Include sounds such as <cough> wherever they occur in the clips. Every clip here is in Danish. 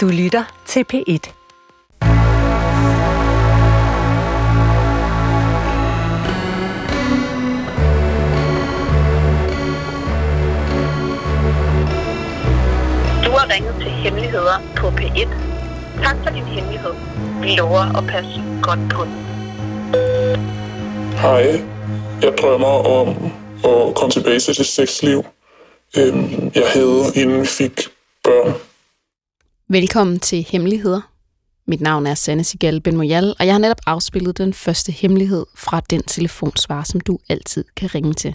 Du lytter til P1. Du har ringet til Hemmeligheder på P1. Tak for din hemmelighed. Vi lover at passe godt på den. Hej, jeg drømmer om at komme tilbage til det sexliv, øhm, jeg havde, inden vi fik børn. Velkommen til Hemmeligheder. Mit navn er Sanne Sigal Ben Moyal, og jeg har netop afspillet den første hemmelighed fra den telefonsvar, som du altid kan ringe til.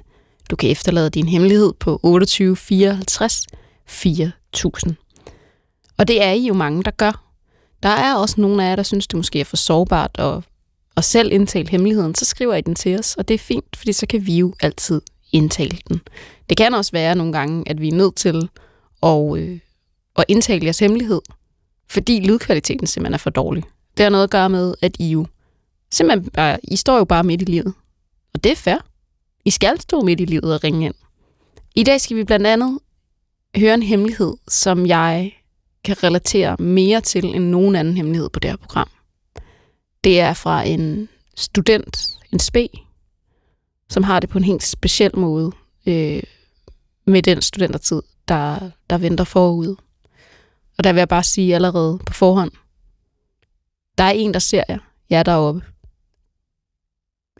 Du kan efterlade din hemmelighed på 28 54 4000. Og det er I jo mange, der gør. Der er også nogle af jer, der synes, det måske er for sårbart at, at selv indtale hemmeligheden. Så skriver I den til os, og det er fint, fordi så kan vi jo altid indtale den. Det kan også være nogle gange, at vi er nødt til at, øh, at indtale jeres hemmelighed, fordi lydkvaliteten simpelthen er for dårlig. Det har noget at gøre med, at I jo simpelthen bare, I står jo bare midt i livet. Og det er fair. I skal stå midt i livet og ringe ind. I dag skal vi blandt andet høre en hemmelighed, som jeg kan relatere mere til end nogen anden hemmelighed på det her program. Det er fra en student, en spe, som har det på en helt speciel måde øh, med den studentertid, der, der venter forud. Og der vil jeg bare sige allerede på forhånd, der er en, der ser jer. Jeg er deroppe.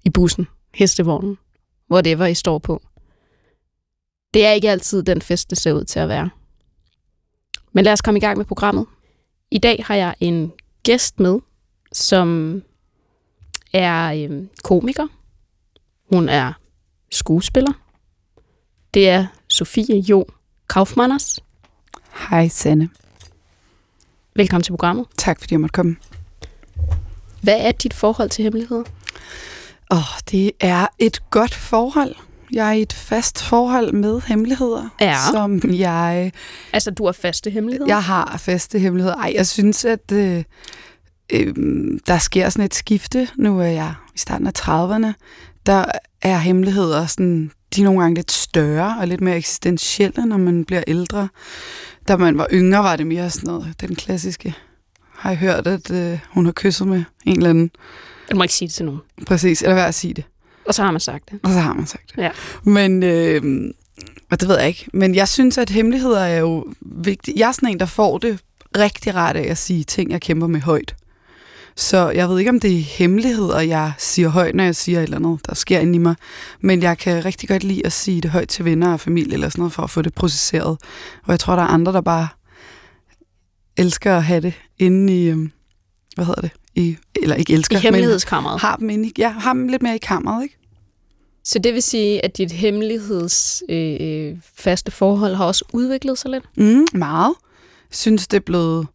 I bussen, hestevognen, whatever I står på. Det er ikke altid den fest, det ser ud til at være. Men lad os komme i gang med programmet. I dag har jeg en gæst med, som er øh, komiker. Hun er skuespiller. Det er Sofie Jo Kaufmanners. Hej Sanne. Velkommen til programmet. Tak fordi jeg måtte komme. Hvad er dit forhold til hemmeligheder? Åh, oh, det er et godt forhold. Jeg er i et fast forhold med hemmeligheder, Ja. som jeg, Altså, du har faste hemmeligheder? jeg har faste hemmeligheder. Ej, jeg synes, at øh, øh, der sker sådan et skifte. Nu er jeg i starten af 30'erne. Der er hemmeligheder sådan, de er nogle gange lidt større og lidt mere eksistentielle, når man bliver ældre. Da man var yngre, var det mere sådan noget, den klassiske. Har jeg hørt, at øh, hun har kysset med en eller anden? Du må ikke sige det til nogen. Præcis, eller hvad at sige det. Og så har man sagt det. Og så har man sagt det. Ja. Men, øh, og det ved jeg ikke. Men jeg synes, at hemmeligheder er jo vigtige. Jeg er sådan en, der får det rigtig rart af at sige ting, jeg kæmper med højt. Så jeg ved ikke, om det er hemmeligheder, jeg siger højt, når jeg siger et eller andet, der sker inde i mig. Men jeg kan rigtig godt lide at sige det højt til venner og familie eller sådan noget, for at få det processeret. Og jeg tror, der er andre, der bare elsker at have det inde i, øh, hvad hedder det? I, eller ikke elsker, I hemmelighedskammeret. har dem, inde i, ja, har dem lidt mere i kammeret, ikke? Så det vil sige, at dit hemmeligheds øh, faste forhold har også udviklet sig lidt? Mm, meget. Jeg synes, det er blevet...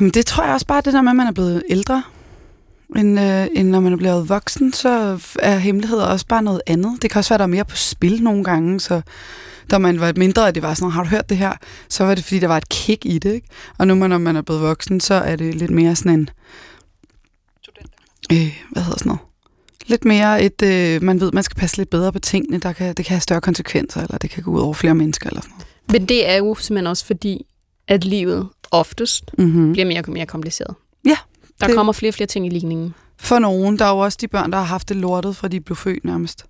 Jamen, det tror jeg også bare, det der med, at man er blevet ældre, end, øh, end når man er blevet voksen, så er hemmeligheder også bare noget andet. Det kan også være, der er mere på spil nogle gange, så da man var mindre, at det var sådan, har du hørt det her? Så var det, fordi der var et kick i det, ikke? Og nu, når man er blevet voksen, så er det lidt mere sådan en... Øh, hvad hedder sådan noget? Lidt mere et, øh, man ved, man skal passe lidt bedre på tingene, der kan, det kan have større konsekvenser, eller det kan gå ud over flere mennesker, eller sådan noget. Men det er jo simpelthen også fordi, at livet oftest Mm-hmm. bliver mere og mere kompliceret. Ja, Der det- kommer flere og flere ting i ligningen. For nogen, der er jo også de børn, der har haft det lortet, fra de blev født nærmest.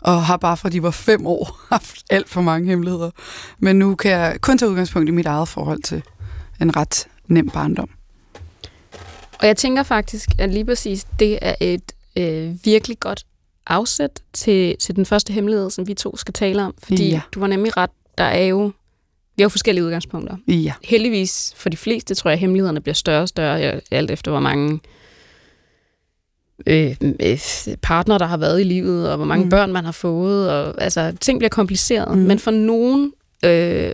Og har bare fra de var fem år <laughs> haft alt for mange hemmeligheder. Men nu kan jeg kun tage udgangspunkt i mit eget forhold til en ret nem barndom. Og jeg tænker faktisk, at lige præcis det er et øh, virkelig godt afsæt til, til den første hemmelighed, som vi to skal tale om. Fordi Ja. du var nemlig ret, der er jo, vi har jo forskellige udgangspunkter. Ja. heldigvis for de fleste, tror jeg, at hemmelighederne bliver større og større, ja, alt efter hvor mange øh, øh, partner, der har været i livet, og hvor mange Mm. børn man har fået. Og, altså, ting bliver kompliceret. Mm. Men for nogen øh,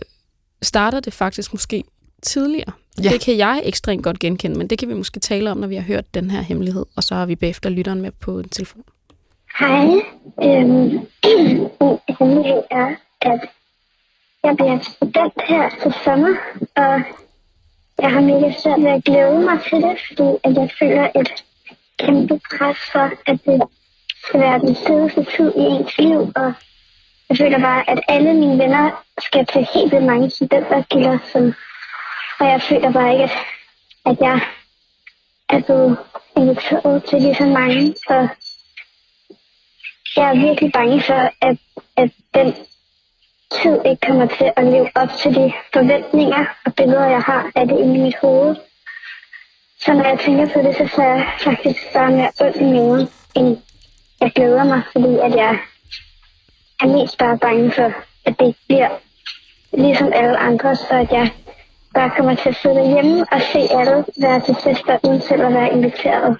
starter det faktisk måske tidligere. Ja. Ja. Det kan jeg ekstremt godt genkende, men det kan vi måske tale om, når vi har hørt den her hemmelighed, og så har vi bagefter lytteren med på en telefon. Hej. Øhm, min hemmelighed er, at jeg bliver student her til sommer, og jeg har mega svært ved at glæde mig til det, fordi at jeg føler et kæmpe pres for, at det skal være den fedeste tid i ens liv, og jeg føler bare, at alle mine venner skal til helt vildt mange studentergilder, som Og jeg føler bare ikke, at, at jeg er blevet inviteret til lige så mange. Og jeg er virkelig bange for, at, at den tid ikke kommer til at leve op til de forventninger og billeder, jeg har af det inde i mit hoved. Så når jeg tænker på det, så får jeg faktisk bare mere ondt i maven, end jeg glæder mig, fordi at jeg er mest bare bange for, at det bliver ligesom alle andre, så at jeg bare kommer til at sidde hjemme og se alle være til fester, uden selv at være inviteret.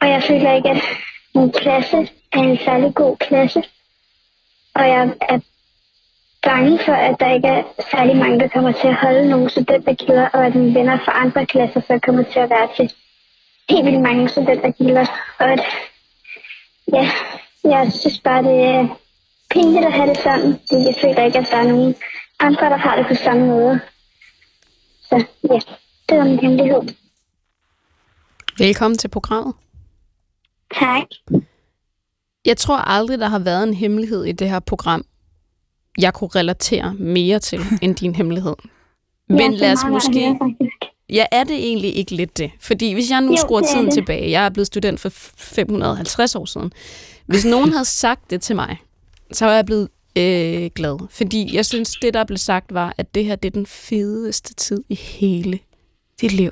Og jeg føler ikke, at min klasse er en særlig god klasse. Og jeg er bange for, at der ikke er særlig mange, der kommer til at holde nogle studenterkilder, og at mine venner fra andre klasser så kommer til at være til helt vildt mange studenterkilder. Og at, ja, jeg synes bare, det er pinligt at have det sådan, fordi jeg føler ikke, at der er nogen andre, der har det på samme måde. Så ja, det var min hemmelighed. Velkommen til programmet. Tak. Jeg tror aldrig, der har været en hemmelighed i det her program, jeg kunne relatere mere til <laughs> end din hemmelighed. Men ja, lad os måske... Ja, er det egentlig ikke lidt det? Fordi hvis jeg nu Jo, skruer er tiden det. tilbage, jeg er blevet student for 550 år siden. Hvis nogen havde sagt det til mig, så var jeg blevet øh, glad. Fordi jeg synes, det der blev sagt var, at det her det er den fedeste tid i hele dit liv.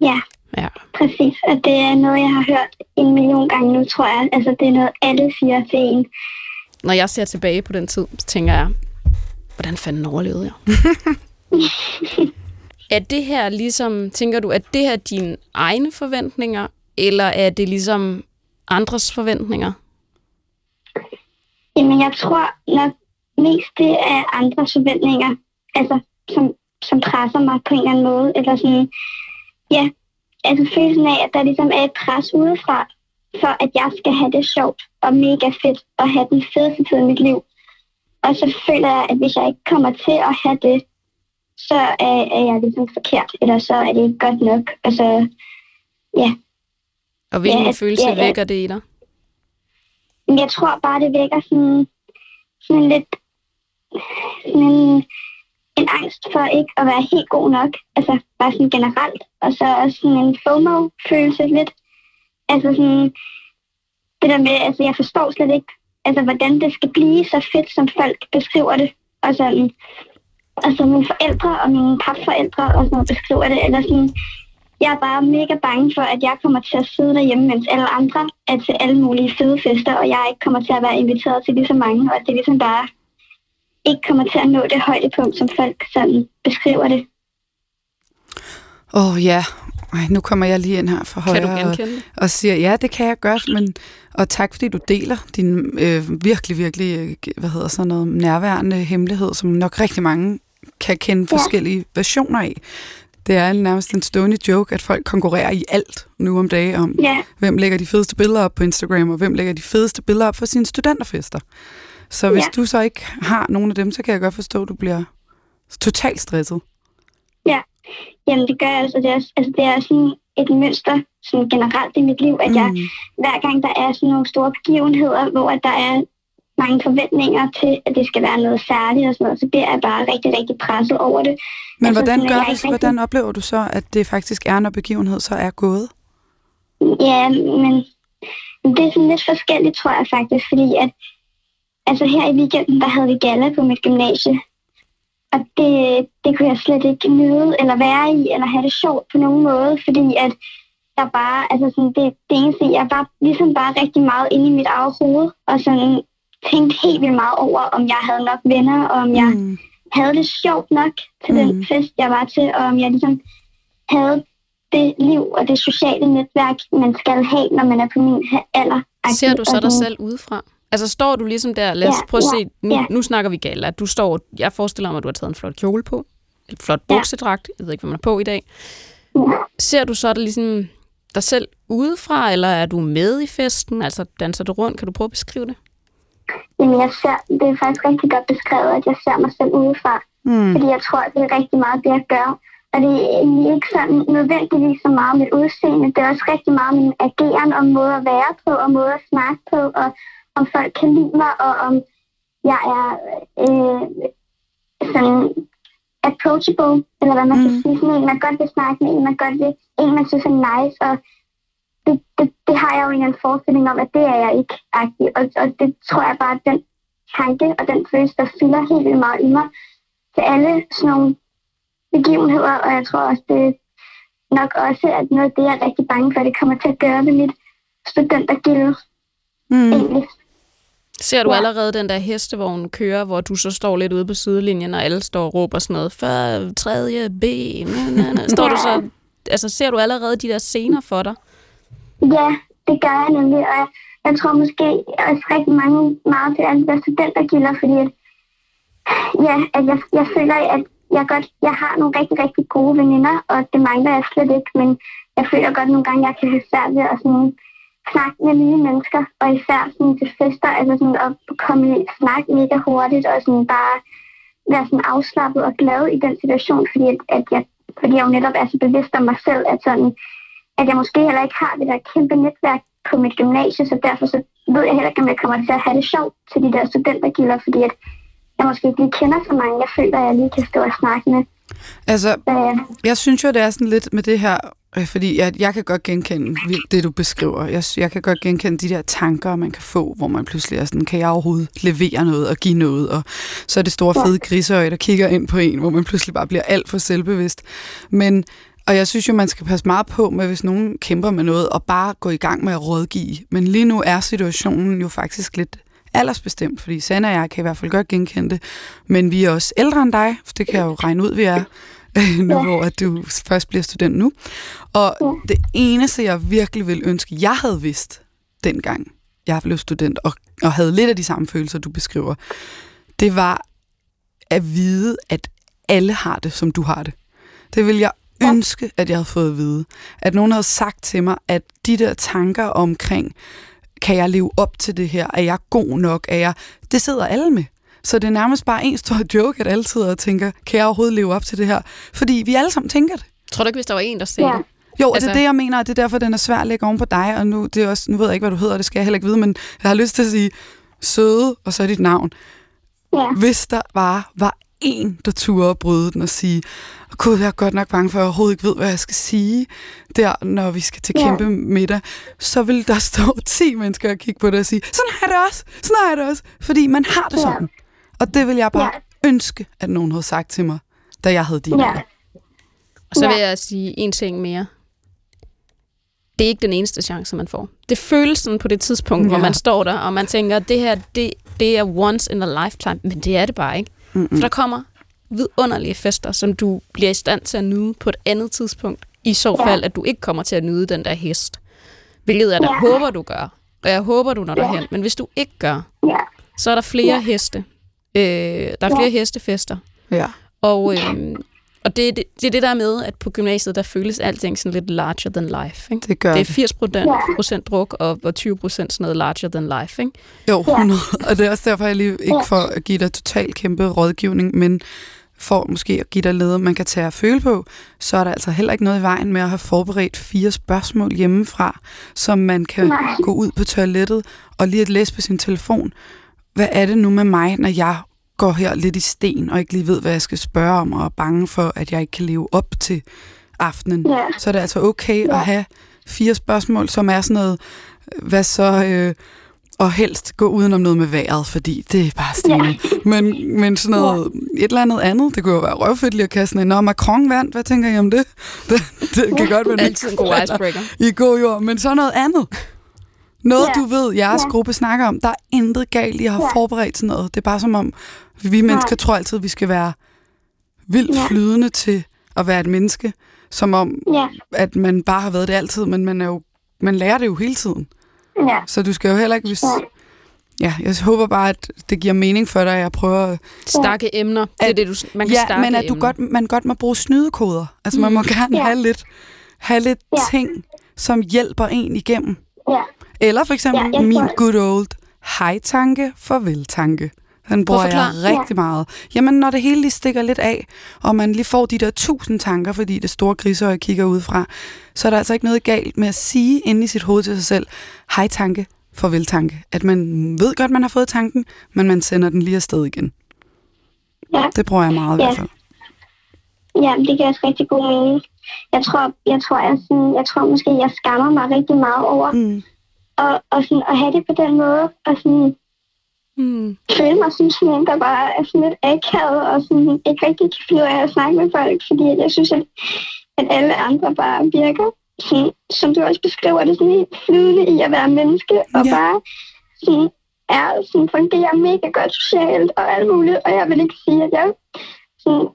Ja, Ja. præcis. Og det er noget, jeg har hørt en million gange nu, tror jeg. Altså, det er noget, alle siger til en. Når jeg ser tilbage på den tid, så tænker jeg, hvordan fanden overlevede jeg? <laughs> er det her ligesom, tænker du, at det her dine egne forventninger, eller er det ligesom andres forventninger? Jamen, jeg tror nok mest, det er andres forventninger, altså, som, som presser mig på en eller anden måde. Eller sådan, ja, altså følelsen af, at der ligesom er et pres udefra, for at jeg skal have det sjovt og mega fedt og have den fedeste tid i mit liv. Og så føler jeg, at hvis jeg ikke kommer til at have det, så er, er jeg ligesom forkert, eller så er det ikke godt nok. Altså, Og hvilken Ja, følelse ja, ja. vækker det i dig? Jeg tror bare, det vækker sådan, sådan lidt sådan en, en angst for ikke at være helt god nok. Altså bare sådan generelt. Og så også sådan en FOMO-følelse lidt. Altså sådan, det der med, altså jeg forstår slet ikke, altså hvordan det skal blive så fedt, som folk beskriver det. Og sådan, altså mine forældre og mine papforældre og sådan noget beskriver det. Eller sådan, jeg er bare mega bange for, at jeg kommer til at sidde derhjemme, mens alle andre er til alle mulige fede fester, og jeg ikke kommer til at være inviteret til lige så mange, og at det ligesom bare ikke kommer til at nå det højdepunkt, som folk sådan beskriver det. Åh oh, ja, ej, nu kommer jeg lige ind her for højre Kan du og, genkende det? og siger, ja, det kan jeg godt, men, og tak fordi du deler din øh, virkelig, virkelig, øh, hvad hedder sådan noget, nærværende hemmelighed, som nok rigtig mange kan kende Ja. forskellige versioner af. Det er nærmest en stående joke, at folk konkurrerer i alt nu om dagen om, Ja, hvem lægger de fedeste billeder op på Instagram, og hvem lægger de fedeste billeder op for sine studenterfester. Så hvis Ja. du så ikke har nogen af dem, så kan jeg godt forstå, at du bliver totalt stresset. Jamen det gør jeg altså. Det er, altså, det er sådan et mønster sådan generelt i mit liv, at jeg Mm. hver gang der er sådan nogle store begivenheder, hvor at der er mange forventninger til, at det skal være noget særligt og sådan noget, så bliver jeg bare rigtig, rigtig presset over det. Men Altså, hvordan sådan, gør jeg du, rigtig- hvordan oplever du så, at det faktisk er, når begivenhed så er gået? Ja, men det er sådan lidt forskelligt, tror jeg faktisk, fordi at altså her i weekenden, der havde vi gala på mit gymnasie. Og det, det kunne jeg slet ikke nyde, eller være i, eller have det sjovt på nogen måde, fordi at der bare, altså sådan, det, det eneste, jeg var ligesom bare rigtig meget inde i mit eget hoved, og sådan tænkte helt vildt meget over, om jeg havde nok venner, og om jeg Mm. havde det sjovt nok til mm. Den fest, jeg var til, og om jeg ligesom havde det liv og det sociale netværk, man skal have, når man er på min alder. Ser du så Og dig selv udefra? Altså står du ligesom der, lad os Ja, prøve at ja, se, nu, ja. nu snakker vi gala. Du står, jeg forestiller mig, at du har taget en flot kjole på, en flot Ja. buksedragt, jeg ved ikke, hvad man er på i dag. Ja. Ser du så dig ligesom dig selv udefra, eller er du med i festen? Altså danser du rundt? Kan du prøve at beskrive det? Jamen, jeg ser, det er faktisk rigtig godt beskrevet, at jeg ser mig selv udefra. Mm. Fordi jeg tror, at det er rigtig meget det, jeg gør. Og det er ikke sådan nødvendigvis så meget mit udseende. Det er også rigtig meget min ageren og måde at være på, og måde at snakke på, og om folk kan lide mig, og om jeg er øh, sådan approachable, eller hvad man mm. kan Mm. sige, sådan en, man godt vil snakke med, en, man godt vil, en, man synes er nice, og det, det, det har jeg jo en forestilling om, at det er jeg ikke, agtig. Og, og det tror jeg bare, at den tanke og den følelse, der fylder helt vildt meget i mig til alle sådan nogle begivenheder, og jeg tror også, det er nok også, at noget af det, jeg er rigtig bange for, det kommer til at gøre ved mit studentergilde, Mm. egentlig. Ser du Ja. allerede den der hestevogn køre, hvor du så står lidt ude på sidelinjen, og alle står og råber sådan noget, før tredje ben, na, na, na. står du så, altså ser du allerede de der scener for dig? Ja, det gør jeg nemlig, og jeg, jeg tror måske også rigtig mange meget til alle de der studentergilder, fordi at, ja, at jeg, jeg føler, at jeg, godt, jeg har nogle rigtig, rigtig gode veninder, og det mangler jeg slet ikke, men jeg føler godt nogle gange, jeg kan have svært ved at sådan, snakke med nye mennesker, og især sådan til fester, altså sådan at komme i snak mega hurtigt, og sådan bare være sådan afslappet og glad i den situation, fordi, at, jeg, fordi jeg jo netop er så bevidst om mig selv, at sådan, at jeg måske heller ikke har det der kæmpe netværk på mit gymnasie, så derfor så ved jeg heller ikke, om jeg kommer til at have det sjovt til de der studentergilder, fordi at jeg måske ikke lige kender så mange, jeg føler, at jeg lige kan stå og snakke med. Altså. Jeg synes jo, det er sådan lidt med det her, øh, fordi jeg, jeg kan godt genkende det, du beskriver. Jeg, jeg kan godt genkende de der tanker, man kan få, hvor man pludselig er sådan, kan jeg overhovedet levere noget og give noget? Og så er det store fede griseøje, der kigger ind på en, hvor man pludselig bare bliver alt for selvbevidst. Men, og jeg synes jo, man skal passe meget på med, hvis nogen kæmper med noget, og bare gå i gang med at rådgive. Men lige nu er situationen jo faktisk lidt aldersbestemt, fordi Sanna og jeg kan i hvert fald godt genkende det, men vi er også ældre end dig, for det kan jeg jo regne ud, vi er, <laughs> nu Ja. hvor at du først bliver student nu. Og Ja. det eneste, jeg virkelig ville ønske, jeg havde vidst dengang, jeg blev student, og, og havde lidt af de samme følelser, du beskriver, det var at vide, at alle har det, som du har det. Det vil jeg ønske, at jeg havde fået at vide. At nogen havde sagt til mig, at de der tanker omkring, kan jeg leve op til det her? Er jeg god nok? Er jeg... Det sidder alle med. Så det er nærmest bare en stor <laughs> joke, at alle sidder og tænker, kan jeg overhovedet leve op til det her? Fordi vi alle sammen tænker det. Tror du ikke, hvis der var en, der sagde Ja. det? Jo, altså, Altså- det er det, jeg mener, og det er derfor, den er svær at lægge oven på dig, og nu, det er også, nu ved jeg ikke, hvad du hedder, og det skal jeg heller ikke vide, men jeg har lyst til at sige søde, og så dit navn. Ja. Hvis der bare var en, der turde bryde den og sige, gud, jeg er godt nok bange for, at jeg overhovedet ikke ved, hvad jeg skal sige, der, når vi skal til Ja. kæmpe middag, så vil der <laughs> stå 10 mennesker og kigge på det og sige, sådan har jeg det også, sådan har jeg det også, fordi man har det Ja. sådan. Og det vil jeg bare Ja. ønske, at nogen havde sagt til mig, da jeg havde din Ja. alder. Og så Ja. vil jeg sige en ting mere. Det er ikke den eneste chance, man får. Det føles sådan på det tidspunkt, ja. hvor Ja. man står der, og man tænker, det her, det, det er once in a lifetime. Men det er det bare ikke. Mm-mm. For der kommer vidunderlige fester, som du bliver i stand til at nyde på et andet tidspunkt. I så Ja. fald, at du ikke kommer til at nyde den der hest. Hvilket jeg da Ja. håber, du gør. Og jeg håber, du når Ja. derhen. Men hvis du ikke gør, Ja. så er der flere Ja. heste. Øh, der er Ja. flere hestefester. Ja. Og, øhm, og det, er det, det er det der med, at på gymnasiet, der føles alting sådan lidt larger than life. Ikke? Det gør Det er det. 80 procent, Ja. procent druk, og, og 20 procent sådan noget larger than life. Ikke? Jo, Ja. 100. Og det er også derfor, jeg lige ikke for at give dig total kæmpe rådgivning, men for måske at give dig leder, man kan tage at føle på, så er der altså heller ikke noget i vejen med at have forberedt fire spørgsmål hjemmefra, som man kan Nej. gå ud på toilettet og lige at læse på sin telefon. Hvad er det nu med mig, når jeg går her lidt i sten og ikke lige ved, hvad jeg skal spørge om, og er bange for, at jeg ikke kan leve op til aftenen? Ja. så er det altså okay Ja. at have fire spørgsmål, som er sådan noget, hvad så, øh, og helst gå udenom noget med vejret, fordi det er bare stigende. Men, men sådan noget, et eller andet andet, det kunne jo være røvfedt lige at kaste sådan en, Nå, Macron vandt, hvad tænker I om det? <laughs> Det, det kan godt være lidt Altid en god <laughs> icebreaker. i god jord, men så noget andet. Noget, Ja. du ved, jeres Ja. gruppe snakker om. Der er intet galt i at have Ja. forberedt sådan noget. Det er bare som om, vi mennesker tror altid, at vi skal være vildt Ja. flydende til at være et menneske. Som om, Ja. at man bare har været det altid, men man, er jo, man lærer det jo hele tiden. Ja. Så du skal jo heller ikke... Hvis, Ja. ja, jeg håber bare, at det giver mening for dig, at jeg prøver... at- Stakke emner. Det er At- det, du, man kan Ja, stakke men at du emner. godt, man godt må bruge snydekoder. Altså, man må gerne Ja. have lidt, have lidt Ja. ting, som hjælper en igennem. Ja. Eller for eksempel Ja, ja, min tror- good old hej-tanke, farvel-tanke. Den bruger jeg rigtig meget. Jamen, når det hele lige stikker lidt af, og man lige får de der tusind tanker, fordi det store griseøje kigger udefra, så er der altså ikke noget galt med at sige inde i sit hoved til sig selv, hej-tanke, farvel-tanke. At man ved godt, man har fået tanken, men man sender den lige afsted igen. Ja. Det bruger jeg meget i Ja. hvert fald. Ja, det giver også rigtig god mening. Jeg tror, jeg tror, jeg, sådan, jeg tror måske, jeg skammer mig rigtig meget over Mm. Og, og sådan, at have det på den måde, og sådan, Mm. føle mig som sådan en, der bare er sådan lidt akavet, og sådan, ikke rigtig kan finde ud af at snakke med folk, fordi jeg synes, at, at alle andre bare virker, sådan, som du også beskriver det, sådan helt flydende i at være menneske, og Ja. bare sådan, er, sådan, fungerer mega godt socialt og alt muligt, og jeg vil ikke sige, at jeg sådan,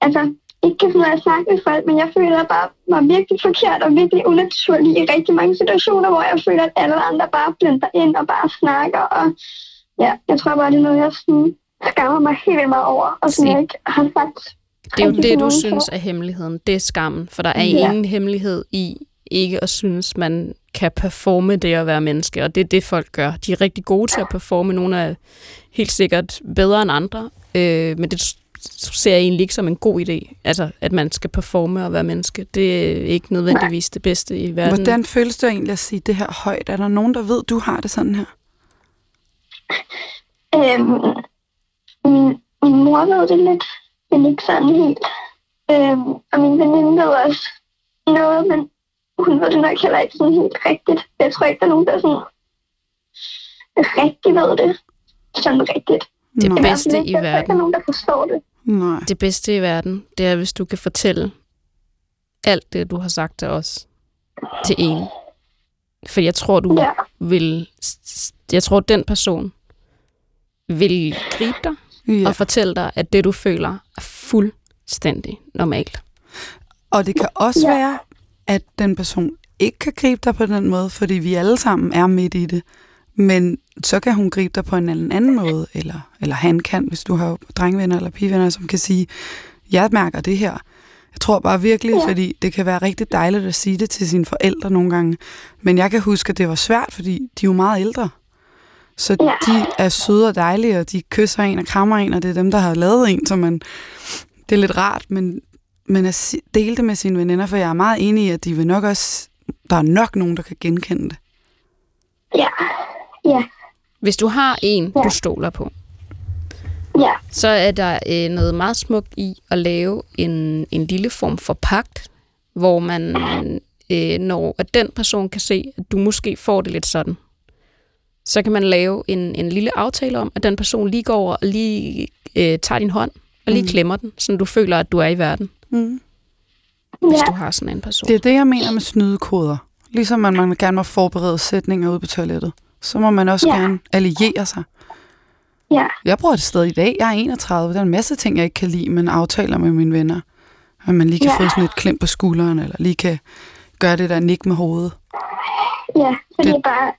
altså, ikke kan finde at snakke med folk, men jeg føler bare mig virkelig forkert og virkelig unaturlig i rigtig mange situationer, hvor jeg føler, at alle andre bare blender ind og bare snakker, og ja, jeg tror bare, det er noget, jeg sådan, skammer mig helt vildt meget over, og som Se. jeg ikke har sagt. Det er jo det, du synes er hemmeligheden. Det er skammen, for der er Ja. ingen hemmelighed i ikke at synes, man kan performe det at være menneske, og det er det, folk gør. De er rigtig gode til at performe. Nogle er helt sikkert bedre end andre, øh, men det ser jeg egentlig ikke som en god idé. Altså, at man skal performe og være menneske. Det er ikke nødvendigvis det bedste i verden. Hvordan føles det egentlig at sige det her højt? Er der nogen, der ved, du har det sådan her? <laughs> Øhm, min, min mor ved det lidt, men ikke sådan helt. Øhm, og min veninde ved også noget, men hun ved det nok heller ikke sådan helt rigtigt. Jeg tror ikke, der er nogen, der sådan rigtig ved det. Sådan rigtigt. Det bedste ikke. i Jeg tror ikke, der er verden. nogen, der forstår det. Nej. Det bedste i verden, det er, hvis du kan fortælle alt det, du har sagt til os, til en. For jeg tror, du Ja. vil... Jeg tror, den person vil gribe dig ja. Og fortælle dig, at det, du føler, er fuldstændig normalt. Og det kan også Ja. være, at den person ikke kan gribe dig på den måde, fordi vi alle sammen er midt i det. Men så kan hun gribe dig på en anden, anden måde, eller, eller han kan, hvis du har drengvenner eller pigevenner, som kan sige, jeg mærker det her. Jeg tror bare virkelig, Ja. fordi det kan være rigtig dejligt at sige det til sine forældre nogle gange. Men jeg kan huske, at det var svært, fordi de er jo meget ældre. Så Ja. de er søde og dejlige, og de kysser en og krammer en, og det er dem, der har lavet en, så man, det er lidt rart, men, men at dele det med sine veninder, for jeg er meget enig i, at de vil nok også, der er nok nogen, der kan genkende det. Ja. Ja. Hvis du har en, Ja. du stoler på, Ja. så er der øh, noget meget smukt i at lave en, en lille form for pagt, hvor man, øh, når at den person kan se, at du måske får det lidt sådan, så kan man lave en, en lille aftale om, at den person lige går over og lige øh, tager din hånd og lige mm. klemmer den, så du føler, at du er i verden, Mm. hvis Ja. du har sådan en person. Det er det, jeg mener med snydekoder. Ligesom man, man gerne må forberede sætninger ude på toilettet, så må man også Ja. gerne alliere sig. Ja. Jeg bruger det stadig i dag. Jeg er 31. Der er en masse ting, jeg ikke kan lide, men aftaler med mine venner. At man lige kan Ja. få sådan et klem på skulderen, eller lige kan gøre det der nik med hovedet. Ja. Fordi Det- bare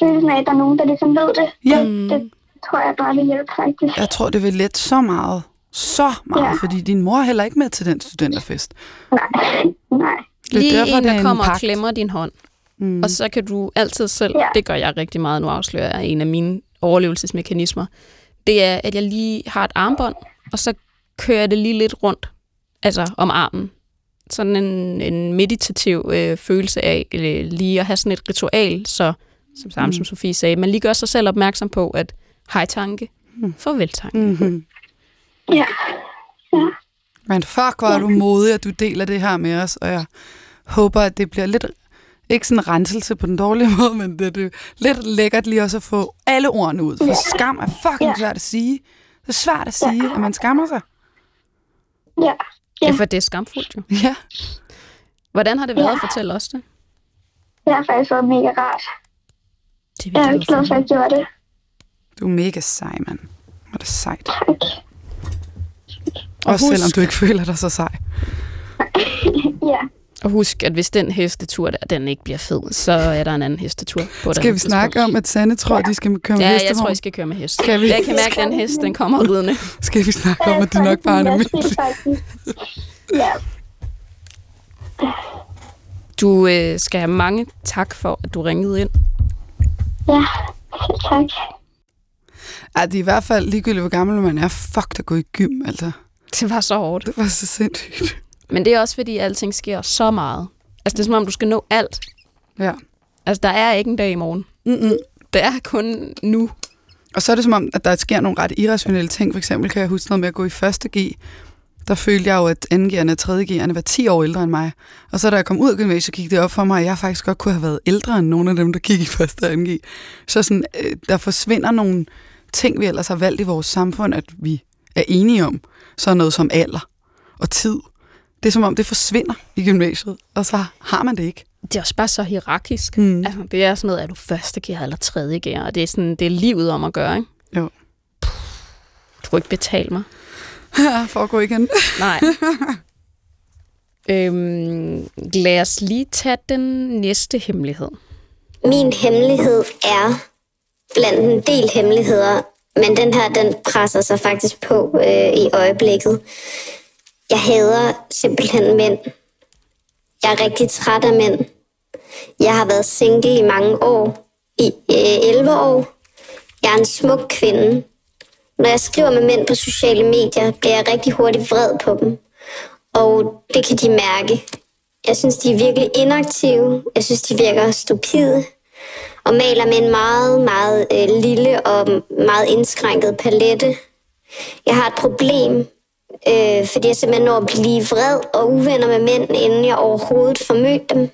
følelsen af, at der er nogen, der ligesom ved det. Ja. Det, det tror jeg bare vil hjælpe faktisk. Jeg tror, det vil lette så meget. Så meget, Ja. fordi din mor er heller ikke med til den studenterfest. Nej. <laughs> Nej. Det er Lige derfor, en, er der kommer og klemmer din hånd, Mm. og så kan du altid selv, Ja. det gør jeg rigtig meget nu, afslører jeg en af mine overlevelsesmekanismer, det er, at jeg lige har et armbånd, og så kører jeg det lige lidt rundt, altså om armen. Sådan en, en meditativ øh, følelse af øh, lige at have sådan et ritual, så som samme mm. som Sofie sagde, man lige gør sig selv opmærksom på, at hej tanke, farvel tanke. Mm. Mm-hmm. Ja. Ja. Men fuck, hvor er du modig, at du deler det her med os, og jeg håber, at det bliver lidt, ikke sådan en renselse på den dårlige <laughs> måde, men det, det er lidt lækkert lige også at få alle ordene ud, for skam er fucking Ja. svært at sige. Det er svært at sige, at man skammer sig. Ja. Ja, for det er skamfuldt jo. Ja. Hvordan har det været Ja. at fortælle os det? Det har faktisk været mega rart. Det Jeg er glad for, at jeg gjorde det. Du er mega sej, mand. Hvor er det sejt. Tak. Også husk- selvom du ikke føler dig så sej. <laughs> Ja. Og husk, at hvis den hestetur der, den ikke bliver fed, så er der en anden hestetur på Skal vi snakke om, at Sande tror, at de skal køre med Ja, jeg hestevogn? tror, I skal køre med hest. Skal vi? Jeg kan mærke, at den hest, den kommer ridende. Skal vi snakke om, Jeg at det nok bare er en. Ja. Du øh, skal have mange tak for, at du ringede ind. Ja. Tak. Ja, det er i hvert fald ligegyldigt, hvor gammel man er. Fuck, der går i gym, altså. Det var så hårdt. Det var så sindssygt. Men det er også, fordi alting sker så meget. Altså, det er som om, du skal nå alt. Ja. Altså, der er ikke en dag i morgen. Mm-mm. Det er kun nu. Og så er det som om, at der sker nogle ret irrationelle ting. For eksempel kan jeg huske noget med at gå i første G. der følte jeg jo, at 2G'erne og 3G'erne var 10 år ældre end mig. Og så da jeg kom ud af gymnasiet, gik det op for mig, at jeg faktisk godt kunne have været ældre end nogle af dem, der gik i første og 2G. Så sådan, øh, der forsvinder nogle ting, vi ellers har valgt i vores samfund, at vi er enige om. Så noget som alder og tid. Det er som om, det forsvinder i gymnasiet, og så har man det ikke. Det er også bare så hierarkisk. Mm. Altså, det er sådan noget, er du første gear eller tredje gear, og det er, sådan, det er livet om at gøre, ikke? Jo. Du kunne ikke betale mig. <laughs> for at gå igen. Nej. <laughs> øhm, lad os lige tage den næste hemmelighed. Min hemmelighed er blandt en del hemmeligheder, men den her, den presser sig faktisk på øh, i øjeblikket. Jeg hader simpelthen mænd. Jeg er rigtig træt af mænd. Jeg har været single i mange år. I øh, 11 år. Jeg er en smuk kvinde. Når jeg skriver med mænd på sociale medier, bliver jeg rigtig hurtigt vred på dem. Og det kan de mærke. Jeg synes, de er virkelig inaktive. Jeg synes, de virker stupide. Og maler med en meget, meget øh, lille og meget indskrænket palette. Jeg har et problem, øh, fordi jeg simpelthen når at blive vred og uvenner med mænd, inden jeg overhovedet får mødt dem.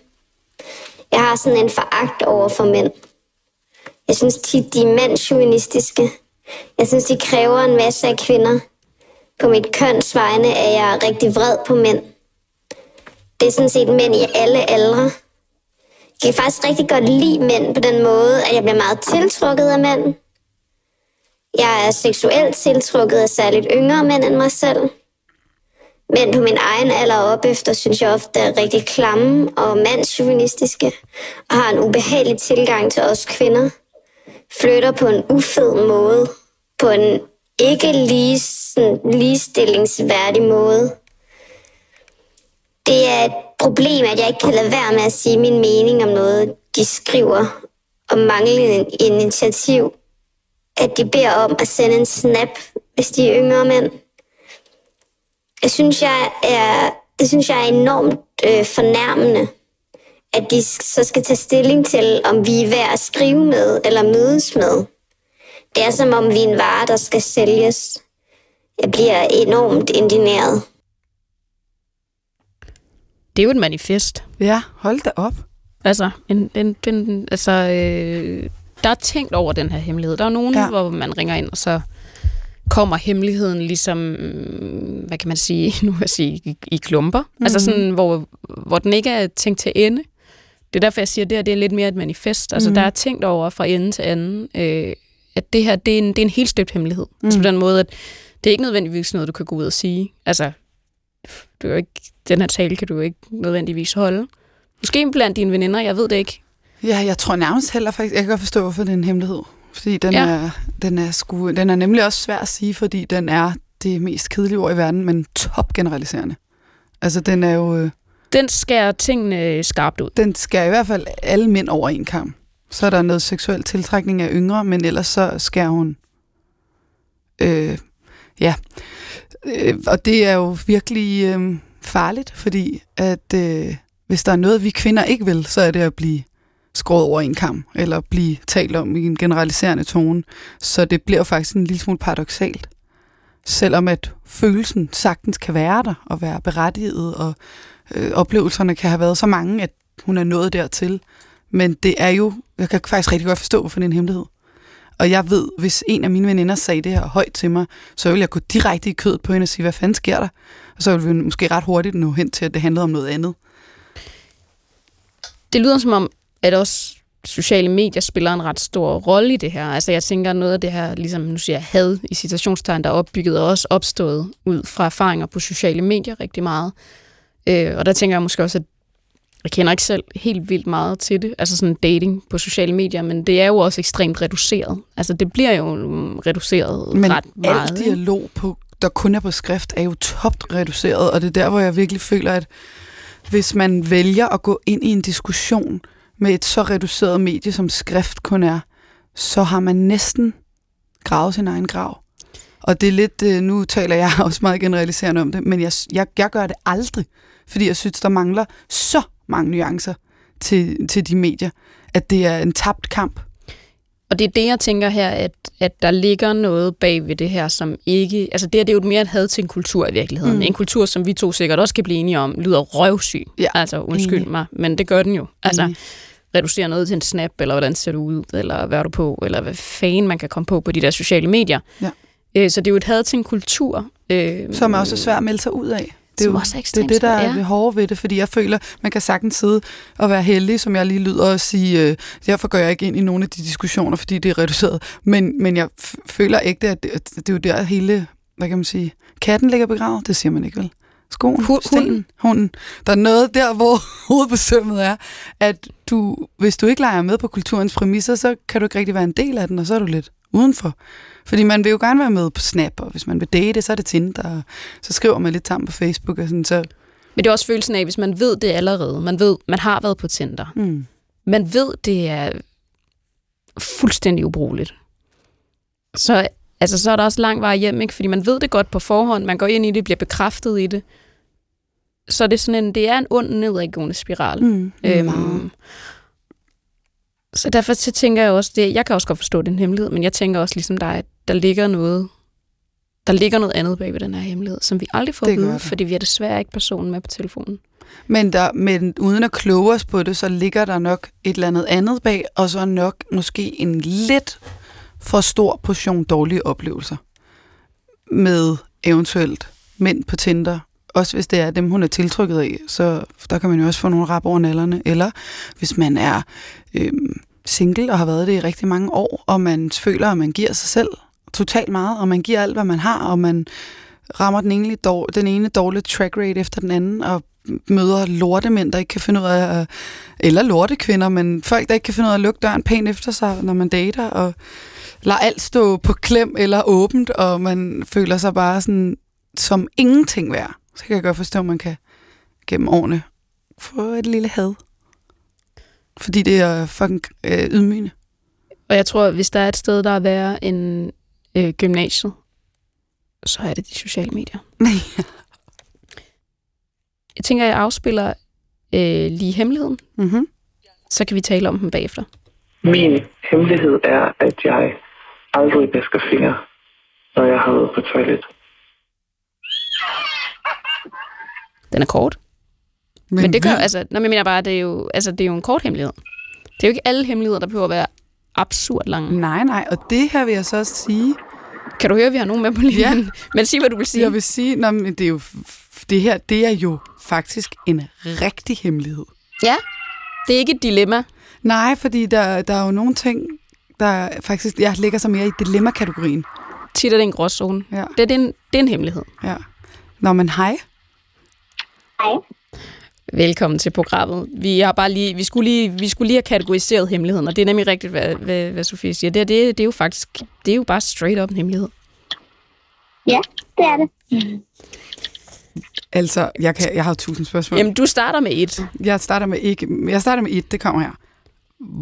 Jeg har sådan en foragt over for mænd. Jeg synes tit, de er mandsjuvenistiske. Jeg synes, de kræver en masse af kvinder. På mit køns vegne er jeg rigtig vred på mænd. Det er sådan set mænd i alle aldre. Jeg kan faktisk rigtig godt lide mænd på den måde, at jeg bliver meget tiltrukket af mænd. Jeg er seksuelt tiltrukket af særligt yngre mænd end mig selv. Mænd på min egen alder op efter, synes jeg ofte er rigtig klamme og mandsjuvenistiske, og har en ubehagelig tilgang til os kvinder. Flytter på en ufed måde, på en ikke lige, sådan, ligestillingsværdig måde. Det er et problem, at jeg ikke kan lade være med at sige min mening om noget, de skriver, om manglende initiativ. At de beder om at sende en snap, hvis de er yngre mænd. Jeg synes, jeg er, det synes jeg er enormt øh, fornærmende, at de så skal tage stilling til, om vi er værd at skrive med eller mødes med. Det er som om vi er en vare, der skal sælges. Jeg bliver enormt indineret. Det er jo et manifest. Ja, hold da op. Altså, en, en, en, altså øh, der er tænkt over den her hemmelighed. Der er nogen, Ja. ja. hvor man ringer ind, og så kommer hemmeligheden ligesom, hvad kan man sige, <laughs> nu jeg sige, i, i klumper. Mm-hmm. Altså sådan, hvor, hvor den ikke er tænkt til ende. Det er derfor, jeg siger, at det her det er lidt mere et manifest. Altså, Mhm. der er tænkt over fra ende til anden, øh, at det her, det er en, det er en helt støbt hemmelighed. Mm. Altså på den måde, at det er ikke nødvendigvis noget, du kan gå ud og sige. Altså, du er ikke, den her tale kan du ikke nødvendigvis holde. Måske blandt dine veninder, jeg ved det ikke. Ja, jeg tror nærmest heller faktisk, jeg kan godt forstå, hvorfor det er en hemmelighed. Fordi den, Ja. er, den, er sku, den er nemlig også svær at sige, fordi den er det mest kedelige ord i verden, men topgeneraliserende. Altså, den er jo... øh, Den skærer tingene skarpt ud. Den skal i hvert fald alle mænd over en kamp. Så er der noget seksuel tiltrækning af yngre, men ellers så skærer hun... Øh, ja. Øh, og det er jo virkelig øh, farligt, fordi at øh, hvis der er noget, vi kvinder ikke vil, så er det at blive skåret over en kamp, eller blive talt om i en generaliserende tone. Så det bliver jo faktisk en lille smule paradoxalt. Selvom at følelsen sagtens kan være der, og være berettiget, og øh, oplevelserne kan have været så mange, at hun er nået dertil. Men det er jo, jeg kan faktisk rigtig godt forstå, hvorfor det er en hemmelighed. Og jeg ved, hvis en af mine veninder sagde det her højt til mig, så ville jeg gå direkte i kødet på hende og sige, hvad fanden sker der? Og så ville vi måske ret hurtigt nå hen til, at det handlede om noget andet. Det lyder som om, at også sociale medier spiller en ret stor rolle i det her. Altså jeg tænker, noget af det her, ligesom nu siger jeg, had i citationstegn, der er opbygget, og også opstået ud fra erfaringer på sociale medier rigtig meget. Øh, og der tænker jeg måske også, at jeg kender ikke selv helt vildt meget til det, altså sådan dating på sociale medier, men det er jo også ekstremt reduceret. Altså det bliver jo reduceret Men ret meget. ikke? dialog, på, der kun er på skrift, er jo topt reduceret, og det er der, hvor jeg virkelig føler, at hvis man vælger at gå ind i en diskussion med et så reduceret medie, som skrift kun er, så har man næsten gravet sin egen grav. Og det er lidt, øh, nu taler jeg <laughs> også meget generaliserende om det, men jeg, jeg, jeg gør det aldrig, fordi jeg synes, der mangler så mange nuancer til, til de medier, at det er en tabt kamp. Og det er det, jeg tænker her, at, at der ligger noget bag ved det her, som ikke... Altså det her, det er jo mere et had til en kultur i virkeligheden. Mm. En kultur, som vi to sikkert også kan blive enige om, lyder røvsyg. Ja. Altså undskyld mig, men det gør den jo. Altså Enig. reducere noget til en snap, eller hvordan ser du ud, eller hvad er du på, eller hvad fanden man kan komme på på de der sociale medier. Ja. Øh, så det er jo et had til en kultur. Øh, Som er også svært at melde sig ud af. Det er jo også er det, er det, der er det hårde ved det, fordi jeg føler, man kan sagtens sidde og være heldig, som jeg lige lyder og sige, øh, derfor går jeg ikke ind i nogle af de diskussioner, fordi det er reduceret. Men, men jeg føler ikke, at det, at det er jo der hele, hvad kan man sige, katten ligger begravet, det siger man ikke vel? Skoen, Hu- stenen, hunden. hunden. Der er noget der, <laughs> hvor hovedet på sømmet er, at du, hvis du ikke leger med på kulturens præmisser, så kan du ikke rigtig være en del af den, og så er du lidt udenfor. Fordi man vil jo gerne være med på Snap, og hvis man vil date, så er det Tinder, og så skriver man lidt sammen på Facebook, og sådan, så... Men det er også følelsen af, hvis man ved det allerede. Man ved, man har været på Tinder. Hmm. Man ved, det er fuldstændig ubrugeligt. Så, altså, så er der også lang vej hjem, ikke? fordi man ved det godt på forhånd. Man går ind i det, bliver bekræftet i det. Så det er sådan en, det er en ond nedadgående spiral. Mm. Øhm, så derfor så tænker jeg også, det, jeg kan også godt forstå den hemmelighed, men jeg tænker også ligesom dig, at der ligger noget, der ligger noget andet bag ved den her hemmelighed, som vi aldrig får Det at vide, fordi vi har desværre ikke personen med på telefonen. Men, der, men uden at kloge os på det, så ligger der nok et eller andet andet bag, og så nok måske en lidt for stor portion dårlige oplevelser med eventuelt mænd på Tinder. Også hvis det er dem, hun er tiltrykket af, så der kan man jo også få nogle rap over nallerne. Eller hvis man er øhm, single og har været det i rigtig mange år, og man føler, at man giver sig selv totalt meget, og man giver alt, hvad man har, og man rammer den ene, dår, den ene dårlige track rate efter den anden, og møder lortemænd, der ikke kan finde ud af, at- eller lortekvinder, men folk, der ikke kan finde ud af at lukke døren pænt efter sig, når man dater, og lader alt stå på klem eller åbent, og man føler sig bare sådan som ingenting værd. Så kan jeg godt forstå, at man kan gennem årene få et lille had. Fordi det er fucking øh, ydmygende. Og jeg tror, hvis der er et sted, der er værre end øh, gymnasiet, så er det de sociale medier. <laughs> Jeg tænker, jeg afspiller øh, lige hemmeligheden, mm-hmm. så kan vi tale om den bagefter. Min hemmelighed er, at jeg aldrig vasker fingre, når jeg har været på toilet. Den er kort. Men, Men det gør altså, når jeg mener bare, det er jo, altså, det er jo en kort hemmelighed. Det er jo ikke alle hemmeligheder, der behøver at være absurd lange. Nej, nej, og det her vil jeg så også sige. Kan du høre, at vi har nogen med på linjen? Ja. <laughs> Men sig, hvad du vil sige. Jeg vil sige, nå, men det er jo det her, det er jo faktisk en rigtig hemmelighed. Ja, det er ikke et dilemma. Nej, fordi der, der er jo nogle ting, der faktisk, jeg ligger så mere i dilemma-kategorien. Tit er det en gråzone. Ja. Det, er- det, er en, det er en hemmelighed. Ja. Nå, men hej. Hej. Velkommen til programmet. Vi, har bare lige, vi, skulle lige, vi skulle lige have kategoriseret hemmeligheden, og det er nemlig rigtigt, hvad, hvad, hvad Sofie siger. Det, er- det, det er jo faktisk det er jo bare straight up en hemmelighed. Ja, det er det. Altså, jeg, kan, jeg har tusind spørgsmål. Jamen, du starter med et. Jeg starter med ikke. Jeg starter med et, det kommer her.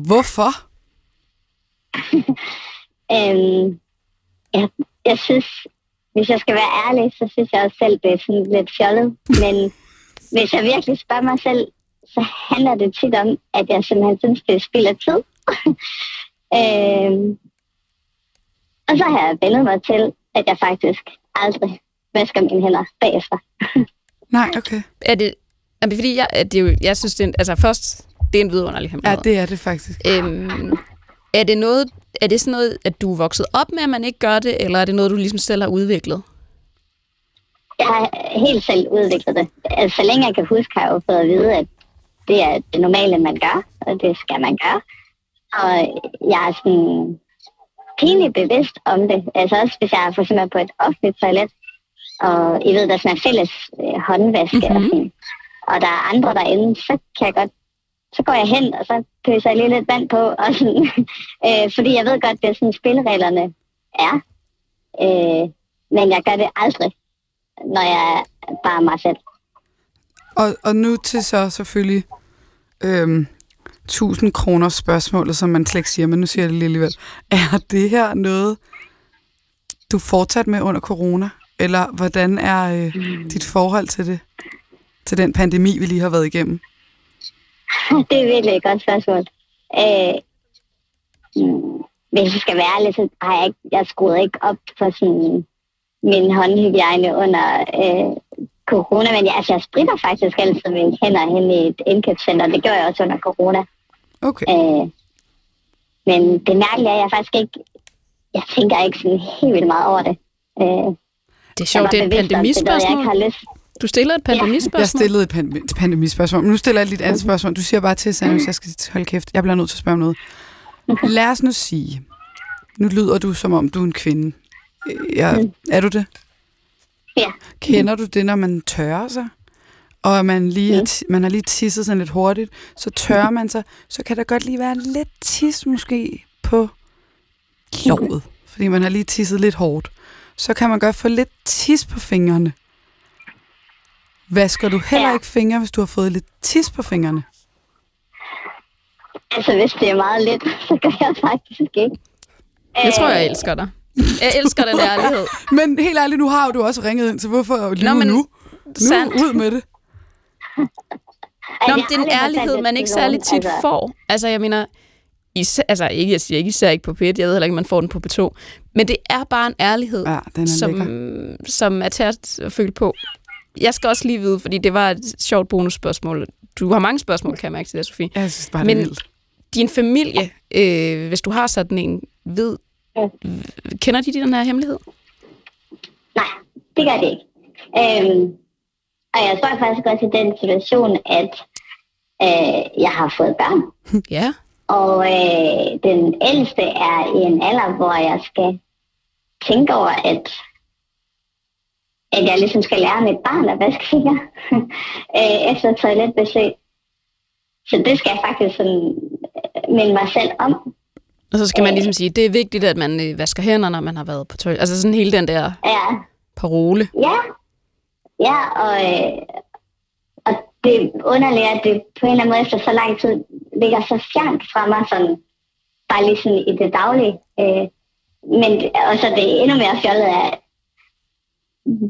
Hvorfor? <laughs> Øhm, jeg, jeg synes, hvis jeg skal være ærlig, så synes jeg også selv, det er sådan lidt fjollet. Men hvis jeg virkelig spørger mig selv, så handler det tit om, at jeg simpelthen synes, det er spild af tid. <laughs> øhm, og så har jeg vendet mig til, at jeg faktisk aldrig vasker mine hænder bagefter. <laughs> Nej, okay. Er det, er det fordi, jeg, er det er jo, jeg synes, det er, en, altså først, det er en vidunderlig Ja, hemmelighed. det er det faktisk. Øhm, er det noget, er det sådan noget, at du er vokset op med, at man ikke gør det, eller er det noget, du ligesom selv har udviklet? Jeg har helt selv udviklet det. Altså, så længe jeg kan huske, har jeg jo fået at vide, at det er det normale, man gør, og det skal man gøre. Og jeg er sådan pinligt bevidst om det. Altså også hvis jeg er for eksempel på et offentligt toilet, og I ved, der er sådan en fælles øh, håndvaske, mm-hmm. og, sådan, og der er andre derinde, så kan jeg godt så går jeg hen, og så pøser jeg lige lidt vand på, og sådan, <laughs> øh, fordi jeg ved godt, det er sådan spillereglerne er. Øh, men jeg gør det aldrig, når jeg er bare mig selv. Og, og nu til så selvfølgelig øhm, 1000 kroner spørgsmålet, som man slet ikke siger, men nu siger jeg det lige alligevel. Er det her noget, du fortsat med under corona? Eller hvordan er øh, dit forhold til det? Til den pandemi, vi lige har været igennem? <laughs> det er virkelig et godt spørgsmål. Øh, mm, hvis jeg skal være ærlig, så har jeg ikke, jeg skruede ikke op for sådan min håndhygiejne under øh, corona, men jeg, altså, jeg spritter faktisk altid mine hænder hen i et indkøbscenter. Det gjorde jeg også under corona. Okay. Øh, men det mærkelige er, at jeg faktisk ikke, jeg tænker ikke sådan helt vildt meget over det. Øh, Det er sjovt, det er et Jeg ikke pandemispørgsmål. Du stiller et Jeg pandemispørgsmål. stillede et pan- pandemispørgsmål, men nu stiller jeg et lidt andet spørgsmål. Du siger bare til, Sanus, jeg skal holde kæft. Jeg bliver nødt til at spørge om noget. Lad os nu sige, nu lyder du, som om du er en kvinde. Ja, er du det? Ja. Kender du det, når man tørrer sig? Og man, lige har ti- man har lige tisset sådan lidt hurtigt, så tørrer man sig, så kan der godt lige være lidt tis måske på låret, fordi man har lige tisset lidt hårdt. Så kan man godt få lidt tis på fingrene. Vasker du heller Ja. ikke fingre, hvis du har fået lidt tis på fingrene? Altså, hvis det er meget lidt, <laughs> så gør jeg faktisk ikke. Jeg tror, jeg elsker dig. Jeg elsker den ærlighed. Men helt ærligt, nu har du også ringet ind, så hvorfor lyve men nu? Nu, sandt. ud med det. Nå, men det er en ærlighed, man ikke særlig tit altså. får. Altså, jeg mener, især, altså ikke, jeg siger ikke især ikke på P1, jeg ved heller ikke, man får den på P2, men det er bare en ærlighed, Ja, den er som, lækker. som er til at føle på. Jeg skal også lige vide, fordi det var et sjovt bonusspørgsmål. Du har mange spørgsmål, kan jeg mærke til det, Sofie. Jeg synes bare, det er Men vildt. din familie, øh, hvis du har sådan en, ved, kender de den her hemmelighed? Nej, det gør det ikke. Øhm, og jeg tror faktisk også i den situation, at øh, jeg har fået børn. <laughs> Ja. Og øh, den ældste er i en alder, hvor jeg skal tænke over, at, at jeg ligesom skal lære mit barn at vaske fingre <laughs> øh, efter toiletbesøg. Så det skal jeg faktisk sådan øh, minde mig selv om. Og så skal man ligesom sige, det er vigtigt, at man øh, vasker hænder, når man har været på toilet. Altså sådan hele den der Ja, parole. Ja, ja og, øh, og det er underligt, at det på en eller anden måde efter så lang tid ligger så fjernt fra mig, sådan, bare lige sådan i det daglige. Øh, men og så det er endnu mere fjollet af,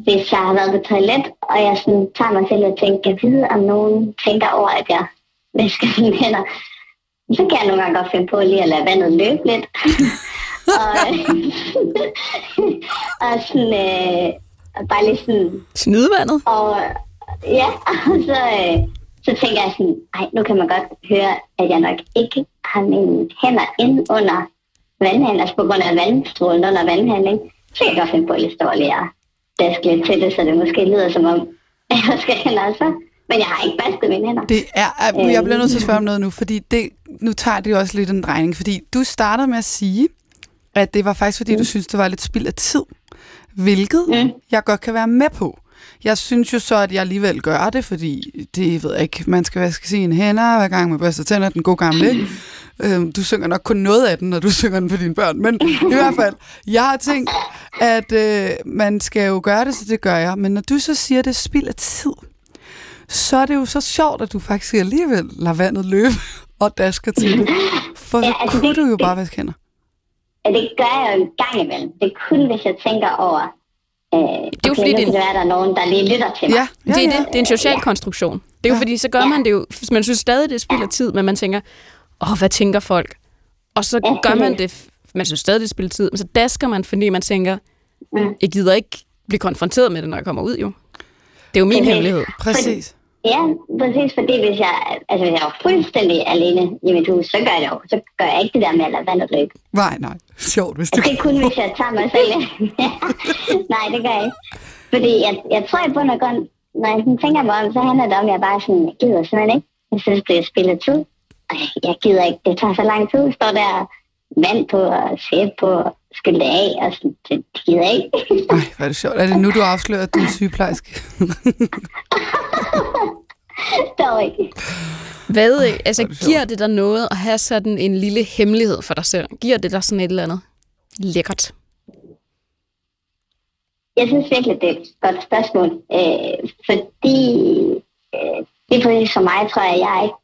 hvis jeg har været på toilet, og jeg sådan tager mig selv og tænker, jeg vide, om nogen tænker over, at jeg vasker mine hænder. Så kan jeg nogle gange godt finde på lige at lade vandet løbe lidt. <laughs> og, <laughs> og sådan, øh, og bare lige sådan Snydevandet? og ja, og så, øh, så tænker jeg sådan, ej, nu kan man godt høre, at jeg nok ikke har mine hænder ind under vandhanen, altså på grund af vandstrålen under vandhanen, ikke? Så kan jeg godt finde på at lige stå og lige at daske lidt til det, så det måske lyder som om, <laughs> jeg skal hænder altså. Men jeg har ikke vasket mine hænder. Det er, jeg bliver nødt til at spørge om noget nu, fordi det, nu tager det jo også lidt en drejning, fordi du startede med at sige, at det var faktisk, fordi mm. du synes, det var lidt spild af tid, hvilket mm. jeg godt kan være med på. Jeg synes jo så, at jeg alligevel gør det, fordi det ved jeg ikke, man skal vaske sine hænder hver gang man børster tænder, den gode gamle, ikke? Øhm, Du synger nok kun noget af den, når du <laughs> synger den for dine børn, men i hvert fald, jeg har tænkt, at øh, man skal jo gøre det, så det gør jeg. Men når du så siger, at det er spild af tid, så er det jo så sjovt, at du faktisk alligevel lader vandet løbe <laughs> og dasker til det. For så Ja, altså, kunne det- du jo bare vaske hænder. Ja, det gør jeg jo en gang imellem. Det er kun, hvis jeg tænker over, øh, det jo fordi, det- at der er nogen, der lige lytter til mig. Ja, ja, Det er, ja. det, det er en social konstruktion. Det er jo Ja. fordi, så gør man det jo, hvis man synes stadig, det er spild af tid, men man tænker, åh, hvad tænker folk? Og så Ja, gør man det, man synes stadig, det er spild af tid, men så dasker man, fordi man tænker, Mm. jeg gider ikke blive konfronteret med det, når jeg kommer ud, jo. Det er jo min hemmelighed. Præcis. Ja, præcis, fordi hvis jeg, altså hvis jeg er fuldstændig alene i mit hus, så gør jeg det jo. Så gør jeg ikke det der med at lade vandet løbe. Nej, nej. Sjovt, hvis du Det er kun, hvis jeg tager mig selv. <laughs> Nej, det gør jeg ikke. Fordi jeg, jeg tror i bund og grund, når jeg sådan tænker mig om, så handler det om, at jeg bare sådan, jeg gider simpelthen ikke. Jeg synes, det er spillet tid. Jeg gider ikke. Det tager så lang tid. Står der vand på og sæbe på og skylle det af. Og sådan, det, det gider jeg ikke. Ej, hvor er det sjovt. Er det nu, du afslører, at du er sygeplejerske? <laughs> Dog ikke. Hvad, øh, altså, er det giver det dig noget at have sådan en lille hemmelighed for dig selv? Giver det dig sådan et eller andet lækkert? Jeg synes virkelig, det er et godt spørgsmål. Øh, fordi øh, lige præcis for mig, tror jeg, at jeg er ikke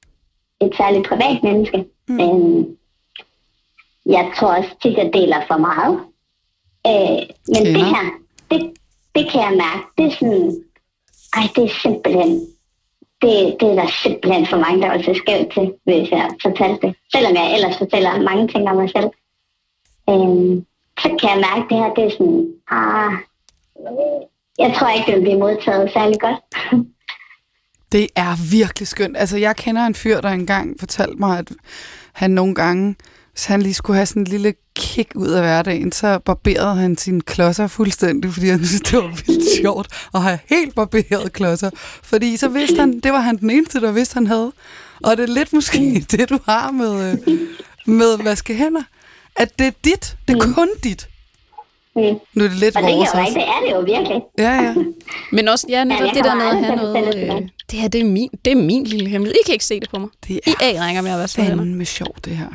et særligt privat menneske. Mm. Øh, jeg tror også tit, jeg deler for meget. Øh, men Kender. det her, det, det kan jeg mærke. Det er sådan, ej, det er simpelthen, det, det er der simpelthen for mange, der se skævt til, hvis jeg fortalte det. Selvom jeg ellers fortæller mange ting om mig selv. øhm, så kan jeg mærke, at det her det er sådan, ah, jeg tror ikke, det vil blive modtaget særlig godt. Det er virkelig skønt. Altså, jeg kender en fyr, der engang fortalte mig, at han nogle gange, hvis han lige skulle have sådan en lille kick ud af hverdagen, så barberede han sine klodser fuldstændig, fordi han synes, det var vildt sjovt at have helt barberet klodser. Fordi så vidste han, det var han den eneste, der vidste, han havde. Og det er lidt måske <laughs> det, du har med, øh, med vaskehænder. At det er dit. Det er kun dit. Mm. Nu er det lidt Og det er vores jo også. ikke, det er det jo virkelig. Ja, ja. Men også, ja, netop jeg det der med at have noget... Øh, det det her, det er, min, det er min lille hemmelighed. I kan ikke se det på mig. Det I er aner ikke, om jeg har været hænder. fandme sjovt, det her.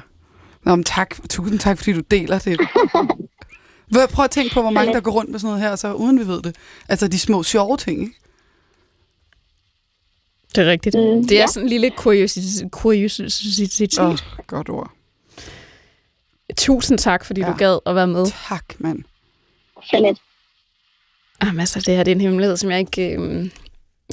Nå, men tak. Tusind tak, fordi du deler det. <laughs> Hvor- Prøv at tænke på, hvor mange der går rundt med sådan noget her, så uden vi ved det. Altså de små sjove ting, ikke? Det er rigtigt. Mm, Det er ja. sådan en lille kuriositet. kuriositet. Åh, oh, godt ord. Tusind tak, fordi Ja. du gad at være med. Tak, mand. Så lidt. Jamen, altså, det her det er en hemmelighed, som jeg ikke... Øh,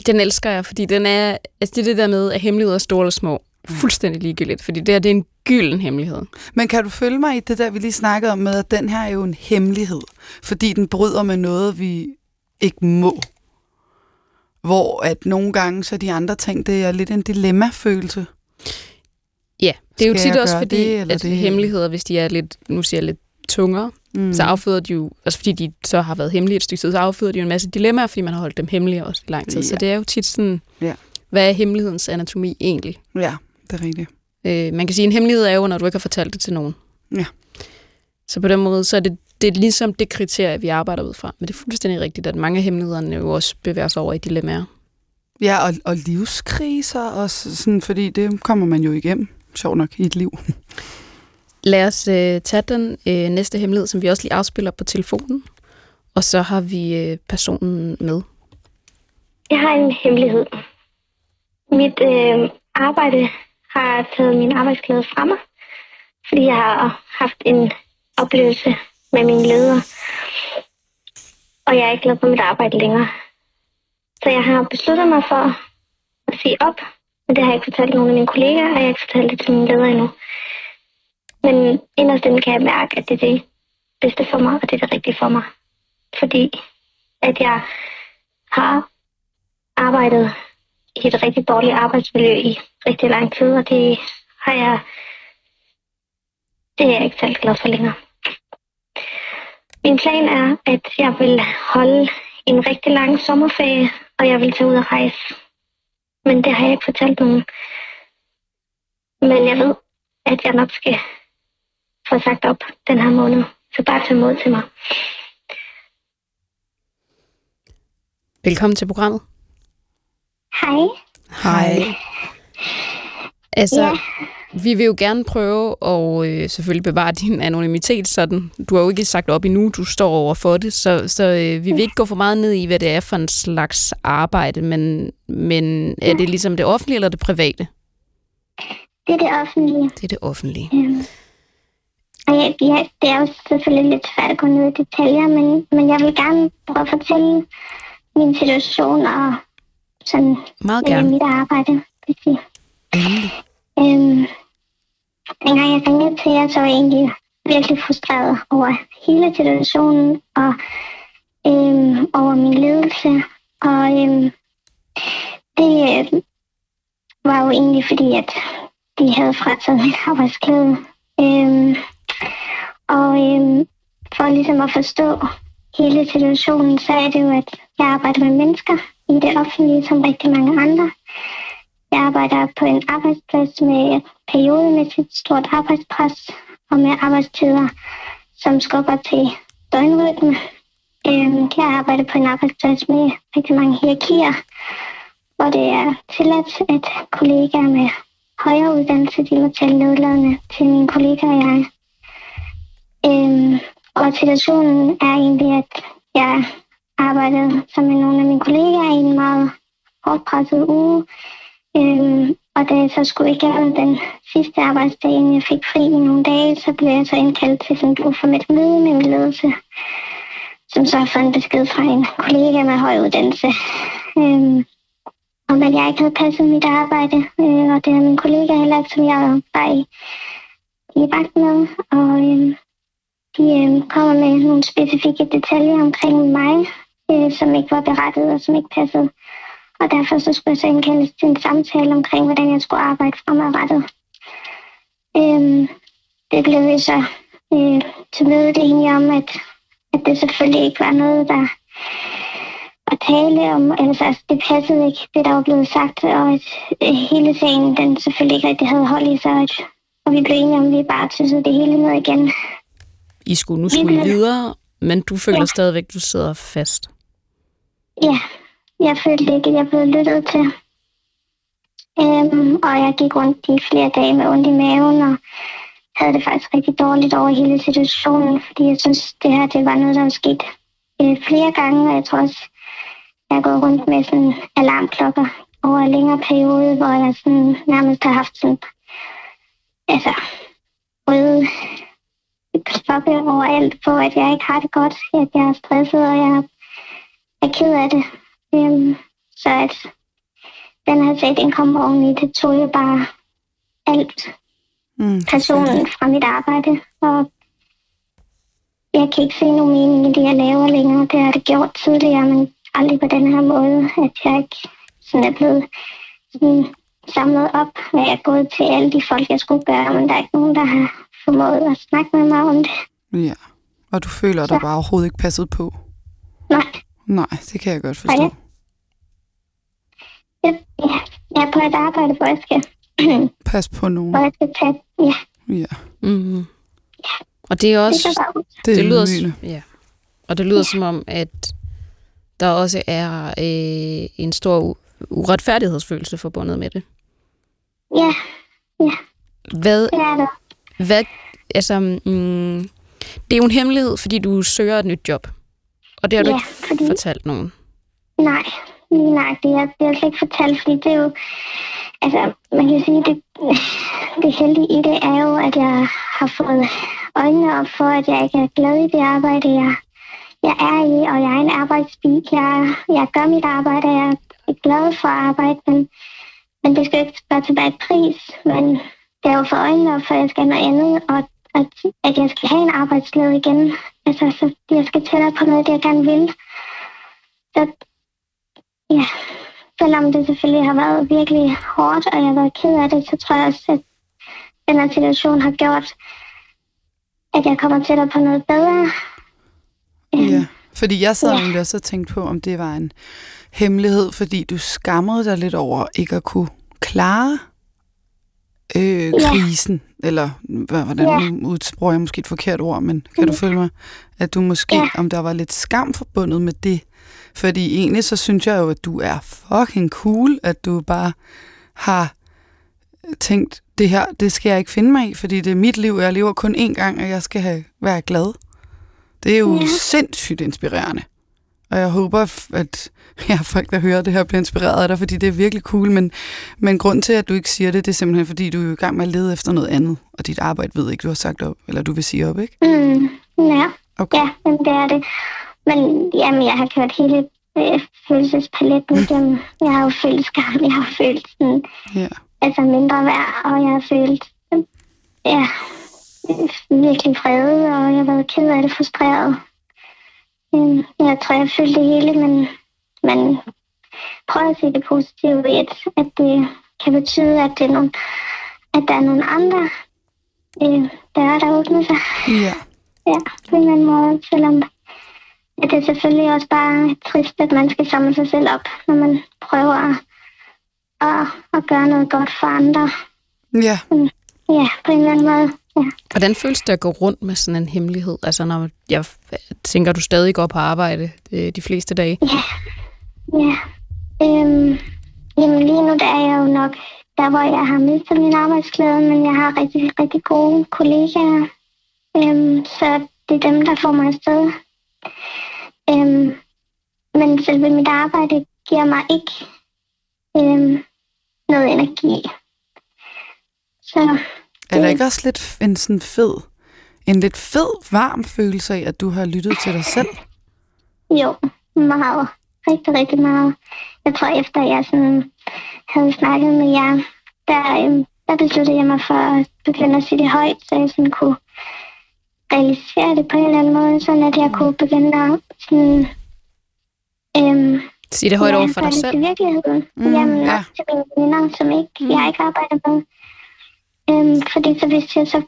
den elsker jeg, fordi den er... Altså, det er det der med, at hemmeligheder er store eller små. Fuldstændig ligegyldigt, fordi det her det er en gylden hemmelighed. Men kan du følge mig i det der, vi lige snakkede om med, at den her er jo en hemmelighed, fordi den bryder med noget, vi ikke må. Hvor at nogle gange, så de andre ting, det er lidt en dilemma-følelse. Ja, det er jo tit også fordi, det, at det? hemmeligheder, hvis de er lidt, nu siger jeg lidt tungere, mm. så afføder de jo, altså fordi de så har været hemmelige et stykke tid, så afføder de jo en masse dilemmaer, fordi man har holdt dem hemmelige også i lang tid. Ja. Så det er jo tit sådan, Ja. hvad er hemmelighedens anatomi egentlig? Ja, det er rigtigt. Øh, man kan sige, at en hemmelighed er jo, når du ikke har fortalt det til nogen. Ja. Så på den måde, så er det, det er ligesom det kriterie, vi arbejder ud fra. Men det er fuldstændig rigtigt, at mange af hemmelighederne jo også bevæger sig over i dilemmaer. Ja, og, og livskriser også, sådan, fordi det kommer man jo igennem, sjov nok, i et liv. <laughs> Lad os øh, tage den øh, næste hemmelighed, som vi også lige afspiller på telefonen. Og så har vi øh, personen med. Jeg har en hemmelighed. Mit øh, arbejde har taget min arbejdsglæde fra mig, fordi jeg har haft en oplevelse med min leder, og jeg er ikke glad for mit arbejde længere. Så jeg har besluttet mig for at sige op, men det har jeg ikke fortalt nogen af mine kollegaer, og jeg har ikke fortalt det til min leder endnu. Men inderst kan jeg mærke, at det er det bedste for mig, og det er det rigtige for mig. Fordi at jeg har arbejdet et rigtig dårligt arbejdsmiljø i rigtig lang tid, og det har jeg det er jeg ikke særlig glad for længere. Min plan er, at jeg vil holde en rigtig lang sommerferie, og jeg vil tage ud og rejse. Men det har jeg ikke fortalt nogen. Men jeg ved, at jeg nok skal få sagt op den her måned. Så bare tag mod til mig. Velkommen til programmet. Hej. Hej. Altså, Ja. vi vil jo gerne prøve at øh, selvfølgelig bevare din anonymitet sådan. Du har jo ikke sagt op endnu, du står over for det, så, så øh, vi vil ikke gå for meget ned i, hvad det er for en slags arbejde, men, men er det ligesom det offentlige eller det private? Det er det offentlige. Det er det offentlige. Øhm, og jeg, jeg, det er jo selvfølgelig lidt svært at gå ned i detaljer, men, men jeg vil gerne prøve at fortælle min situation og sådan Meget gerne. mit arbejde. Vil sige. Endelig. Øhm, dengang jeg ringede til jer, så var jeg egentlig virkelig frustreret over hele situationen og øhm, over min ledelse. Og øhm, det øh, var jo egentlig fordi, at de havde frataget min arbejdsglæde. Øhm, og øhm, for ligesom at forstå hele situationen, så er det jo, at jeg arbejder med mennesker i det offentlige, som rigtig mange andre. Jeg arbejder på en arbejdsplads med et periodemæssigt stort arbejdspres og med arbejdstider, som skubber til døgnrytme. Øhm, Jeg arbejder på en arbejdsplads med rigtig mange hierarkier, hvor det er tilladt, at kollegaer med højere uddannelse, de må tale nedladende til mine kollegaer og jeg. Øhm, og situationen er egentlig, at jeg arbejdet sammen med nogle af mine kollegaer i en meget hårdt presset uge. Øhm, og da jeg så skulle igennem den sidste arbejdsdag, inden jeg fik fri i nogle dage, så blev jeg så indkaldt til sådan et uformelt møde med min ledelse, som så har fået en besked fra en kollega med høj uddannelse. Øhm, om at jeg ikke havde passet mit arbejde, øh, og det havde min kollega heller ikke, som jeg var i, i vagt med. Og øh, de øh, kommer med nogle specifikke detaljer omkring mig, øh, som ikke var berettet og som ikke passede. Og derfor så skulle jeg så indkaldes til en samtale omkring, hvordan jeg skulle arbejde fremadrettet. Øh, det blev vi så øh, til mødet enige om, at, at det selvfølgelig ikke var noget, der at tale om, altså, altså det passede ikke, det der var blevet sagt, og at øh, hele sagen, den selvfølgelig ikke rigtig havde hold i sig, og, og vi blev enige om, at vi bare tyssede det hele ned igen. I skulle nu skulle videre, men du føler Ja. stadigvæk, du sidder fast. Ja, jeg følte ikke, at jeg blev lyttet til. Øhm, og jeg gik rundt i flere dage med ondt i maven, og havde det faktisk rigtig dårligt over hele situationen, fordi jeg synes, det her det var noget, der var sket øh, flere gange, og jeg tror også, jeg har gået rundt med sådan alarmklokker over en længere periode, hvor jeg sådan nærmest har haft sådan, altså, røde klokke overalt på, at jeg ikke har det godt, at jeg er stresset, og jeg er ked af det. Øhm, så at den her sag, den kom oveni, det tog jo bare alt Mm, personen fra mit arbejde, og jeg kan ikke se nogen mening i det, jeg laver længere. Det har det gjort tidligere, men aldrig på den her måde, at jeg ikke sådan er blevet sådan samlet op, og jeg er gået til alle de folk, jeg skulle gøre, men der er ikke nogen, der har formået at snakke med mig om det. Ja. Og du føler, at der bare overhovedet ikke passet på? Nej, Nej, det kan jeg godt forstå. Nej. jeg, jeg, er på et arbejde, hvor jeg skal, Pas på nogen. hvor jeg skal tage, ja, Ja, Mm-hmm. Og det er også... det er det lyder, ydmygende. ja. Og det lyder som om, at der også er øh, en stor u- uretfærdighedsfølelse forbundet med det. Ja, Hvad, det er det. hvad, altså, mm, det er jo en hemmelighed, fordi du søger et nyt job. Og det har du Ja, ikke fordi- fortalt nogen. Nej, nej, det er, det er slet ikke fortalt, fordi det er jo, altså, man kan sige, det, det heldige i det er jo, at jeg har fået øjnene op for, at jeg ikke er glad i det arbejde, jeg, jeg er i, og jeg er en arbejdsbil. Jeg, jeg gør mit arbejde, og jeg er glad for at arbejde, men, men det skal ikke være til hver pris, men det er jo for øjnene op for, at jeg skal noget andet, og at, at jeg skal have en arbejdsled igen. Altså, så jeg skal tættere på noget, det jeg gerne vil. Så Ja, selvom det selvfølgelig har været virkelig hårdt, og jeg har været ked af det, så tror jeg også, at den her situation har gjort, at jeg kommer tættere på noget bedre. Ja, fordi jeg sad Ja. egentlig også og tænkte på, om det var en hemmelighed, fordi du skammede dig lidt over ikke at kunne klare øh, krisen, eller hvad- hvordan Ja. nu udsprog jeg måske et forkert ord, men kan du følge mig? At du måske, Ja. om der var lidt skam forbundet med det. Fordi egentlig så synes jeg jo, at du er fucking cool, at du bare har tænkt, det her, det skal jeg ikke finde mig i, fordi det er mit liv, jeg lever kun én gang, og jeg skal have, være glad. Det er jo ja. Ja. sindssygt inspirerende. Og jeg håber, at <laughs> ja, folk, der hører det her, bliver inspireret af dig, fordi det er virkelig cool. Men, men grund til, at du ikke siger det, det er simpelthen, fordi du er i gang med at lede efter noget andet. Og dit arbejde ved ikke, du har sagt op, eller du vil sige op, ikke? Mm, ja, Okay. ja, men det er det. Men jamen, jeg har kørt hele øh, følelsespaletten igennem. Jeg har jo følt skam, jeg har følt sådan, Ja. altså mindre værd, og jeg har følt, ja, virkelig vrede, og jeg har været ked af det, frustreret. Øh, Jeg tror, jeg følte det hele, men, men prøv at se det positive i, at, at det kan betyde, at, det er nogle, at der er nogle andre øh, døre, der åbner sig. Ja. <laughs> Ja, på en eller anden måde, selvom at det er selvfølgelig også bare trist, at man skal samle sig selv op, når man prøver at, at, at gøre noget godt for andre. Ja. Ja, på en eller anden måde. Ja. Hvordan føles det at gå rundt med sådan en hemmelighed? Altså, når jeg tænker, du stadig går på arbejde øh, de fleste dage. Ja. Øhm, jamen lige nu der er jeg jo nok der, hvor jeg har mistet min arbejdsglæde, men jeg har rigtig, rigtig gode kollegaer. Øhm, så det er dem, der får mig afsted. Øhm, men selve mit arbejde giver mig ikke øhm, noget energi. Så er der ikke også lidt en sådan fed, en lidt fed, varm følelse af, at du har lyttet til dig selv? Jo, meget. Rigtig, rigtig meget. Jeg tror, efter jeg sådan havde snakket med jer, der, øhm, der besluttede jeg mig for at begynde at sige det højt, så jeg sådan kunne realisere det på en eller anden måde, sådan at jeg kunne begynde at sådan, øhm, Sig det højt over for dig det selv. til virkeligheden. Mm, Jamen, ja. ja. til mine veninder, som ikke, mm. jeg ikke arbejder med. Øhm, fordi så hvis jeg så,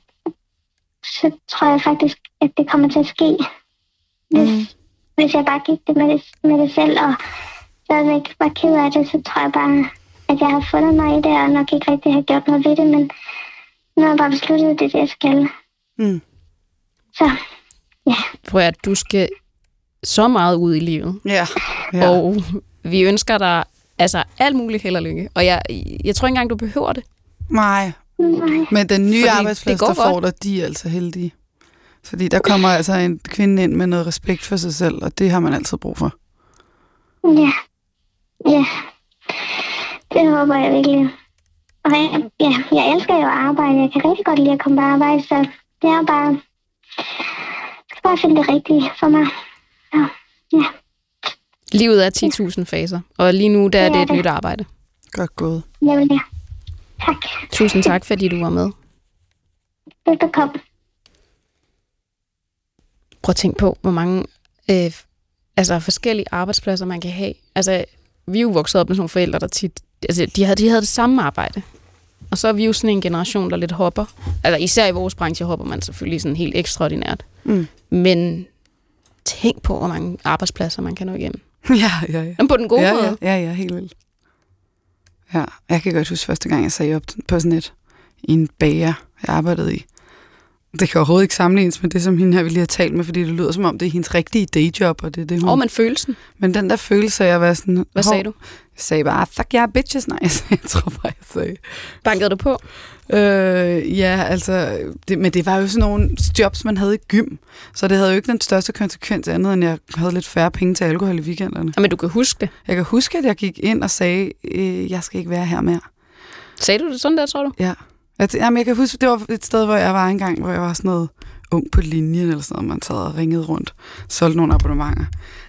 så tror jeg faktisk, at det kommer til at ske. Hvis, Mm. hvis jeg bare gik det med, det med det selv, og stadigvæk var ked af det, så tror jeg bare, at jeg har fundet mig i det, og nok ikke rigtig har gjort noget ved det, men nu har jeg bare besluttet, at det er det, jeg skal. Mm. Så Prøv at du skal så meget ud i livet. Ja. Ja. ja. Og vi ønsker dig altså alt muligt held og lykke. Og jeg, jeg tror ikke engang, du behøver det. Nej, nej. men den nye Fordi arbejdsplads, der får dig, de er altså heldige. Fordi der kommer altså en kvinde ind med noget respekt for sig selv, og det har man altid brug for. Ja. Ja. Det håber jeg virkelig. Og jeg, ja, jeg elsker jo at arbejde. Jeg kan rigtig godt lide at komme på arbejde, så det er bare... Jeg skal bare finde det rigtige for mig. Ja. ja. Livet er 10.000 faser, og lige nu der er Det det er et det. nyt arbejde. Godt gået. Jamen, ja. Tak. Tusind tak, fordi du var med. Velbekomme. Prøv at tænke på, hvor mange øh, altså forskellige arbejdspladser man kan have. Altså, vi er jo vokset op med sådan nogle forældre, der tit... Altså, de havde, de havde det samme arbejde. Og så er vi jo sådan en generation, der lidt hopper. Altså, især i vores branche hopper man selvfølgelig sådan helt ekstraordinært. Mm. Men tænk på, hvor mange arbejdspladser man kan nå igennem. <laughs> Ja, ja, ja. Men på den gode ja, måde. ja, ja, ja, helt vildt. Ja, jeg kan godt huske første gang, jeg sagde op på sådan et i en bager, jeg arbejdede i. Det kan overhovedet ikke sammenlignes med det, som hende her ville lige have talt med, fordi det lyder som om, det er hendes rigtige dayjob, og det er det, hun... Og man følelsen. Men den der følelse af at være sådan... Hvad sagde du? Jeg sagde bare, fuck yeah, bitches. Nej, jeg, tror bare, jeg sagde... Bankede du på? Øh, ja, altså... Det, men det var jo sådan nogle jobs, man havde i gym. Så det havde jo ikke den største konsekvens andet, end jeg havde lidt færre penge til alkohol i weekenderne. Jamen, du kan huske det. Jeg kan huske, at jeg gik ind og sagde, øh, jeg skal ikke være her mere. Sagde du det sådan der, tror du? Ja. Jeg, t- jamen, jeg kan huske, det var et sted, hvor jeg var engang, hvor jeg var sådan noget ung på linjen, eller sådan noget, man sad og ringede rundt, solgte nogle abonnementer.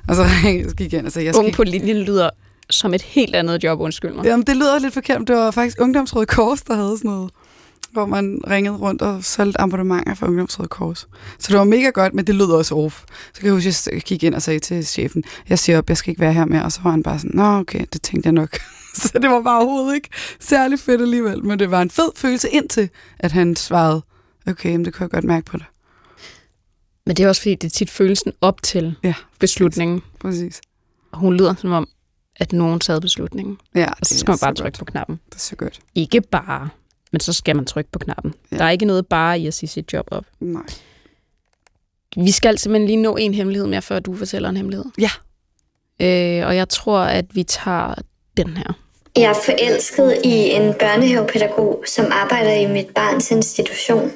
Og så <laughs> gik jeg ind og sagde, jeg skal Unge på linjen lyder som et helt andet job, undskyld mig. Jamen, det lyder lidt forkert, det var faktisk Ungdomsrøde Kors, der havde sådan noget, hvor man ringede rundt og solgte abonnementer for Ungdomsrøde Kors. Så det var mega godt, men det lød også off. Så kan jeg huske, at jeg gik ind og sagde til chefen, jeg siger op, jeg skal ikke være her mere, og så var han bare sådan, nå okay, det tænkte jeg nok. <laughs> så det var bare overhovedet ikke særlig fedt alligevel, men det var en fed følelse indtil, at han svarede, okay, men det kunne jeg godt mærke på det. Men det er også fordi, det er tit følelsen op til Ja, beslutningen. præcis. Og hun lyder som om, at nogen taget beslutningen. Ja, Og så skal man bare trykke godt. på knappen. Det er så godt. Ikke bare, men så skal man trykke på knappen. Ja. Der er ikke noget bare i at sige sit job op. Nej. Vi skal simpelthen lige nå en hemmelighed mere, før du fortæller en hemmelighed. Ja. Øh, og jeg tror, at vi tager den her. Jeg er forelsket i en børnehavepædagog, som arbejder i mit barns institution.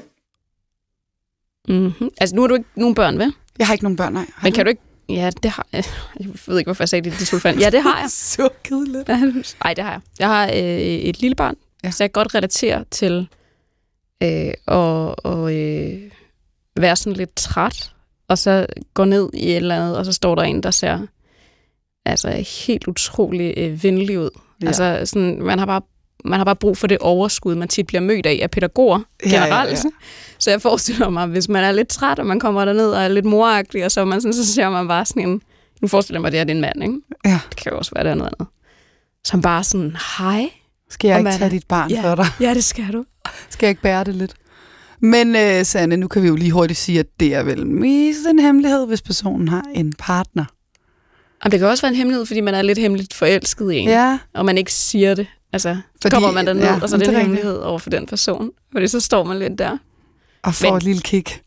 Mm-hmm. Altså, nu har du ikke nogen børn, vel? Jeg har ikke nogen børn, nej. Har Men kan du ikke... Ja, det har jeg. Jeg ved ikke, hvorfor jeg sagde det det tilfælde. Ja, det har jeg. <laughs> så kedeligt. Nej, det har jeg. Jeg har øh, et lille barn, Ja. så jeg kan godt relatere til øh, at, og, øh, være sådan lidt træt, og så gå ned i et eller andet, og så står der en, der ser altså helt utrolig øh, venlig ud. Ja. Ja. Altså, sådan, man har bare man har bare brug for det overskud, man tit bliver mødt af af pædagoger Ja, ja, generelt. ja. Så jeg forestiller mig, hvis man er lidt træt, og man kommer derned og er lidt moragtig, og så, man sådan, så ser man bare sådan en... Nu forestiller jeg mig, at det er din mand, ikke? Ja. Det kan jo også være det er noget andet. Som bare sådan, hej. Skal jeg ikke man tage dit barn Ja. for dig? Ja, det skal du. Skal jeg ikke bære det lidt? Men uh, Sanne, nu kan vi jo lige hurtigt sige, at det er vel mest en hemmelighed, hvis personen har en partner. Og det kan også være en hemmelighed, fordi man er lidt hemmeligt forelsket i en, Ja, og man ikke siger det. Altså, Fordi- kommer man derned, ja, og så er det en hemmelighed over for den person. Fordi så står man lidt der. og får Men- et lille kick.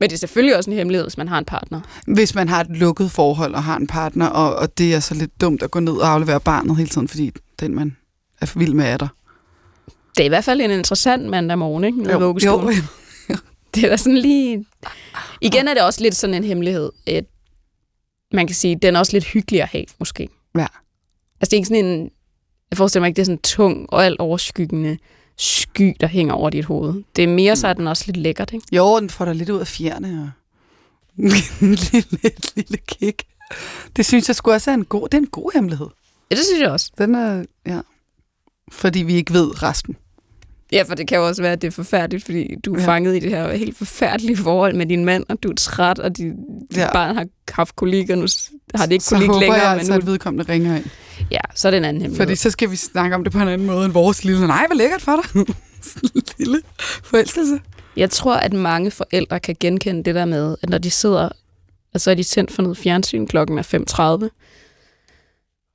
Men det er selvfølgelig også en hemmelighed, hvis man har en partner. Hvis man har et lukket forhold og har en partner, og, og det er så lidt dumt at gå ned og aflevere barnet hele tiden, fordi den man er for vild med er der. Det er i hvert fald en interessant mandag morgen, ikke? I vuggestuen. jo. <laughs> Det er da sådan lige... Igen er det også lidt sådan en hemmelighed. Et, man kan sige, den er også lidt hyggelig at have, måske. Ja. Altså, det er ikke sådan en... Jeg forestiller mig ikke, det er sådan en tung og alt overskyggende sky, der hænger over dit hoved. Det er mere så, er den også lidt lækkert, ikke? Jo, den får dig lidt ud af fjerne. Og... <laughs> en lille, lille kick. Det synes jeg skulle også er en god, det er en god hemmelighed. Ja, det synes jeg også. Den er, ja. Fordi vi ikke ved resten. Ja, for det kan jo også være, at det er forfærdeligt, fordi du er Ja. fanget i det her helt forfærdelige forhold med din mand, og du er træt, og dit Ja. barn har haft kolik, og nu har det ikke Så kolik håber længere. jeg men altså, nu, at vedkommende ringer ind. Ja, så er det en anden hemmelighed. Fordi så skal vi snakke om det på en anden måde end vores lille. Nej, hvor lækkert for dig. <laughs> Lille forelskelse. Jeg tror, at mange forældre kan genkende det der med, at når de sidder, og så er de tændt for noget fjernsyn, klokken er 5.30,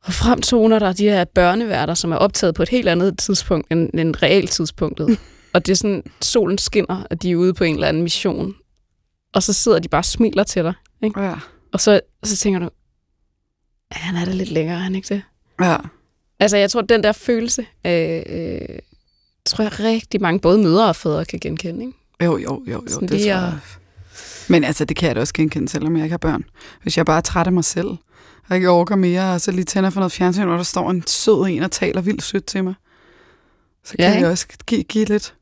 og fremtoner der de her børneværter, som er optaget på et helt andet tidspunkt end, end reelt tidspunktet. <laughs> og det er sådan, solen skinner, og de er ude på en eller anden mission. Og så sidder de bare og smiler til dig. Ikke? Ja. Og så, så tænker du, "Ja, han er da lidt længere, er han ikke det? ja. Altså, jeg tror, den der følelse, øh, øh, tror jeg rigtig mange, både mødre og fædre, kan genkende. Ikke? Jo, jo, jo, jo. Sådan Det tror at- jeg. Men altså, det kan jeg da også genkende, selvom jeg ikke har børn. Hvis jeg bare er træt af mig selv, og ikke orker mere, og så lige tænder for noget fjernsyn, og der står en sød en og taler vildt sødt til mig, så kan Ja, ja, ikke? jeg også give, give lidt.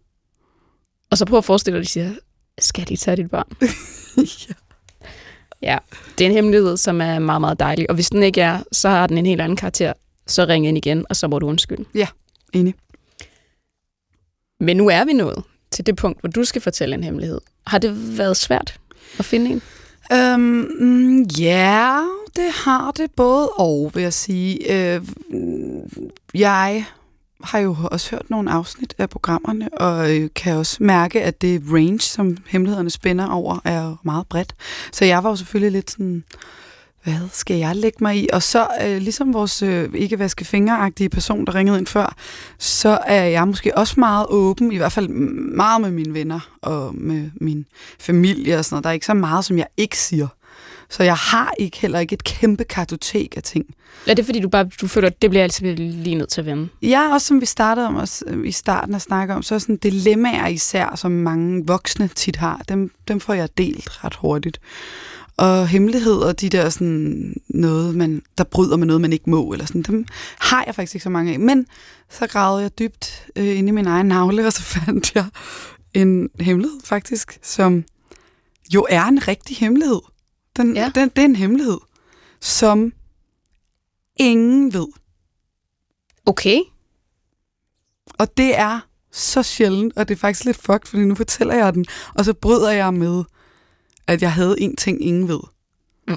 Og så prøv at forestille dig, at de siger, skal de tage dit barn? <laughs> ja. Ja, det er en hemmelighed, som er meget, meget dejlig. Og hvis den ikke er, så har den en helt anden karakter. Så ring ind igen, og så må du undskylde. Enig. Men nu er vi nået til det punkt, hvor du skal fortælle en hemmelighed. Har det været svært at finde en? Øhm, mm, ja, det har det både og, vil jeg sige. Øh, jeg har jo også hørt nogle afsnit af programmerne, og øh, kan også mærke, at det range, som hemmelighederne spænder over, er meget bredt. Så jeg var jo selvfølgelig lidt sådan, hvad skal jeg lægge mig i? Og så, øh, ligesom vores øh, ikke vaske fingeragtige person, der ringede ind før, så er jeg måske også meget åben, i hvert fald meget med mine venner og med min familie og sådan noget. Der er ikke så meget, som jeg ikke siger. Så jeg har ikke heller ikke et kæmpe kartotek af ting. Er det fordi, du bare du føler, at det bliver altid lige nødt til at vende? Ja, også som vi startede om os, øh, i starten at snakke om, så er sådan dilemmaer især, som mange voksne tit har, dem, dem får jeg delt ret hurtigt. Og hemmeligheder, de der sådan noget, man, der bryder med noget, man ikke må, eller sådan, dem har jeg faktisk ikke så mange af. Men så gravede jeg dybt øh, ind i min egen navle, og så <laughs> fandt jeg en hemmelighed faktisk, som jo er en rigtig hemmelighed. Den, ja. den, det er en hemmelighed, som ingen ved. Okay. Og det er så sjældent, og det er faktisk lidt fucked, fordi nu fortæller jeg den, og så bryder jeg med, at jeg havde en ting, ingen ved.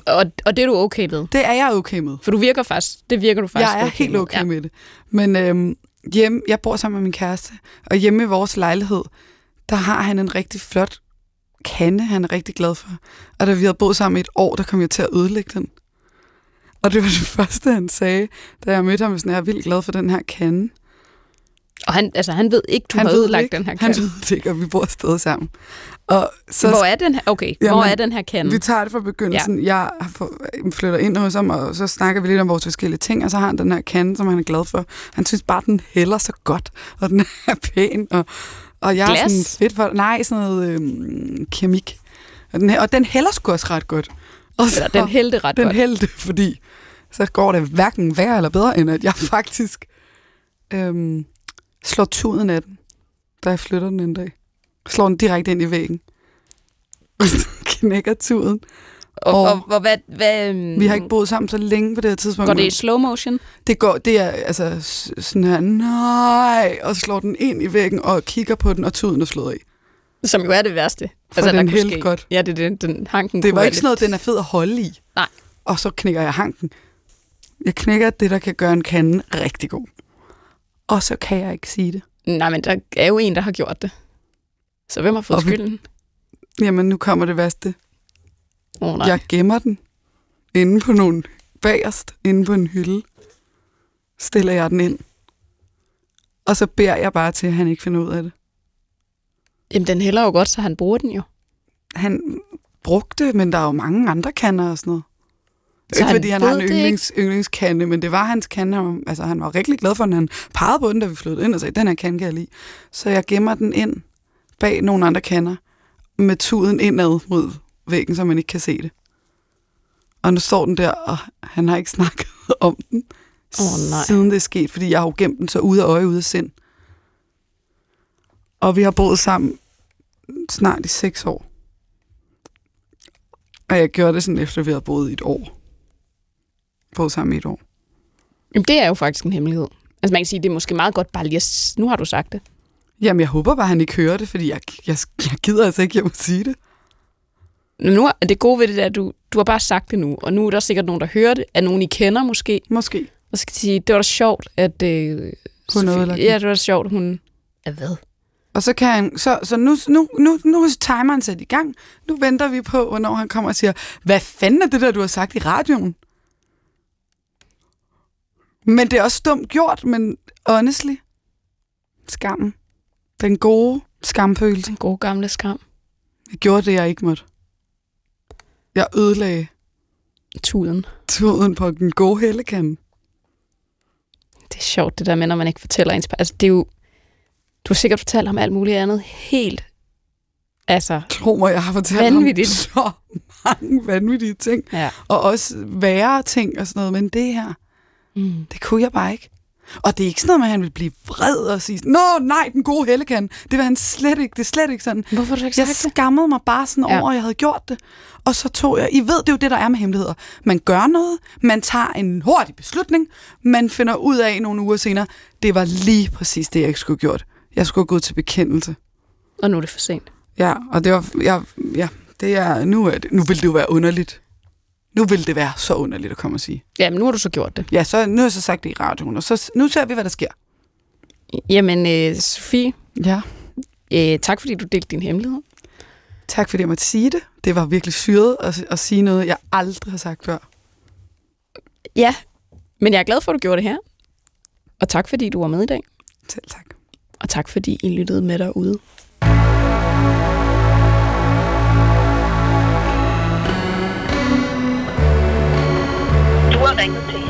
Og, og det er du okay med? Det er jeg okay med. For du virker faktisk, det virker du faktisk Jeg er okay helt med. okay med det. Men øhm, hjemme, jeg bor sammen med min kæreste, og hjemme i vores lejlighed, der har han en rigtig flot kande, han er rigtig glad for. Og da vi havde boet sammen i et år, der kom jeg til at ødelægge den. Og det var det <laughs> første, han sagde, da jeg mødte ham, sådan, jeg er vildt glad for den her kande. Og han, altså, han ved ikke, du han har ved ødelagt ikke. den her Han kande. ved det ikke, og vi bor stadig sammen. Og så Hvor er den her? Okay, Jamen, hvor er den her kande? Vi tager det fra begyndelsen. Ja. Jeg flytter ind hos ham, og så snakker vi lidt om vores forskellige ting, og så har han den her kande, som han er glad for. Han synes bare, den hælder så godt, og den <laughs> er pæn. Og, og jeg er Glas? sådan fedt for... Nej, sådan noget øhm, keramik. Og den, og den hælder sgu også ret godt. Og Eller, den hældte ret den godt. hældte, fordi så går det hverken værre eller bedre, end at jeg faktisk øhm, slår tuden af den, da jeg flytter den en dag. Slår den direkte ind i væggen. <laughs> Knækker tuden. Og, og- og, og hvad, hvad, øhm, Vi har ikke boet sammen så længe på det her tidspunkt. Går det i slow motion? det går, det er altså sådan her, nej, og slår den ind i væggen og kigger på den, og tuden er slået af. Som jo er det værste. Altså, For den kunne hældte ske- godt. Ja, det er det. Den, hanken Det var ikke sådan noget, den er fed at holde i. Nej. Og så knækker jeg hanken. Jeg knækker det, der kan gøre en kande rigtig god. Og så kan jeg ikke sige det. Nej, men der er jo en, der har gjort det. Så hvem har fået Og vi- skylden? Jamen, nu kommer det værste. Oh, nej. Jeg gemmer den inde på nogle bagerst, inde på en hylde. Stiller jeg den ind. Og så beder jeg bare til, at han ikke finder ud af det. Jamen, den hælder jo godt, så han bruger den jo. han brugte, men der er jo mange andre kander og sådan noget. Så ikke han fordi han har en yndlings, yndlingskande, men det var hans kande. Han, var- altså, han var rigtig glad for den. Han pegede på den, da vi flyttede ind og sagde, den her kande kan jeg lide. Så jeg gemmer den ind bag nogle andre kander, med tuden indad mod væggen, så man ikke kan se det. Og nu står den der, og han har ikke <laughs> snakket om den, Åh, nej. siden det er sket, fordi jeg har jo gemt den så ude af øje, ude af sind. Og vi har boet sammen snart i seks år. Og jeg gjorde det sådan, efter vi havde boet i et år. Boet sammen i et år. Jamen, det er jo faktisk en hemmelighed. Altså, man kan sige, det er måske meget godt bare lige at... Nu har du sagt det. Jamen, jeg håber bare, han ikke hører det, fordi jeg, jeg, jeg gider altså ikke hjem at sige det. Men nu er det gode ved det, der, at du, du har bare sagt det nu, og nu er der sikkert nogen, der hører det, at nogen I kender måske, Måske. og så skal de sige, det var da sjovt, at... Øh, Hun Sofie-. Ja, det var da sjovt, hun... Ja, hvad? Og så kan han, så, så nu, nu, nu, nu er timeren sat i gang. Nu venter vi på, hvornår han kommer og siger, hvad fanden er det der, du har sagt i radioen? Men det er også dumt gjort, men honestly, skammen. Den gode skamfølelse. Den gode gamle skam. Jeg gjorde det, jeg ikke måtte. Jeg ødelagde Tuden. tuden på den gode hellekande. Det er sjovt, det der med, når man ikke fortæller ens... Altså, det er jo... Du har sikkert fortalt ham alt muligt andet helt... Altså, Tro mig, jeg har fortalt Vanvittigt. <laughs> så mange vanvittige ting. ja. Og også værre ting og sådan noget. Men det her, Mm. Det kunne jeg bare ikke. Og det er ikke sådan noget med, at han vil blive vred og sige, Nå, nej, den gode hellekande. Det vil han slet ikke. Det er slet ikke sådan. Hvorfor du ikke Jeg skammede mig bare sådan Ja. over, at jeg havde gjort det. Og så tog jeg... I ved, det er jo det, der er med hemmeligheder. Man gør noget, man tager en hurtig beslutning, man finder ud af nogle uger senere, det var lige præcis det, jeg ikke skulle have gjort. Jeg skulle have gået til bekendelse. Og nu er det for sent. Ja, og det var... Ja, ja det er, nu, er det, nu vil det jo være underligt. Nu vil det være så underligt at komme og sige. Jamen, nu har du så gjort det. Ja, så, nu har jeg så sagt det i radioen, og så, nu ser vi, hvad der sker. Jamen, øh, Sofie, Ja. øh, tak fordi du delte din hemmelighed. Tak fordi jeg måtte sige det. Det var virkelig syret at, at sige noget, jeg aldrig har sagt før. Ja, men jeg er glad for, at du gjorde det her. Og tak fordi du var med i dag. Selv tak. Og tak fordi I lyttede med derude.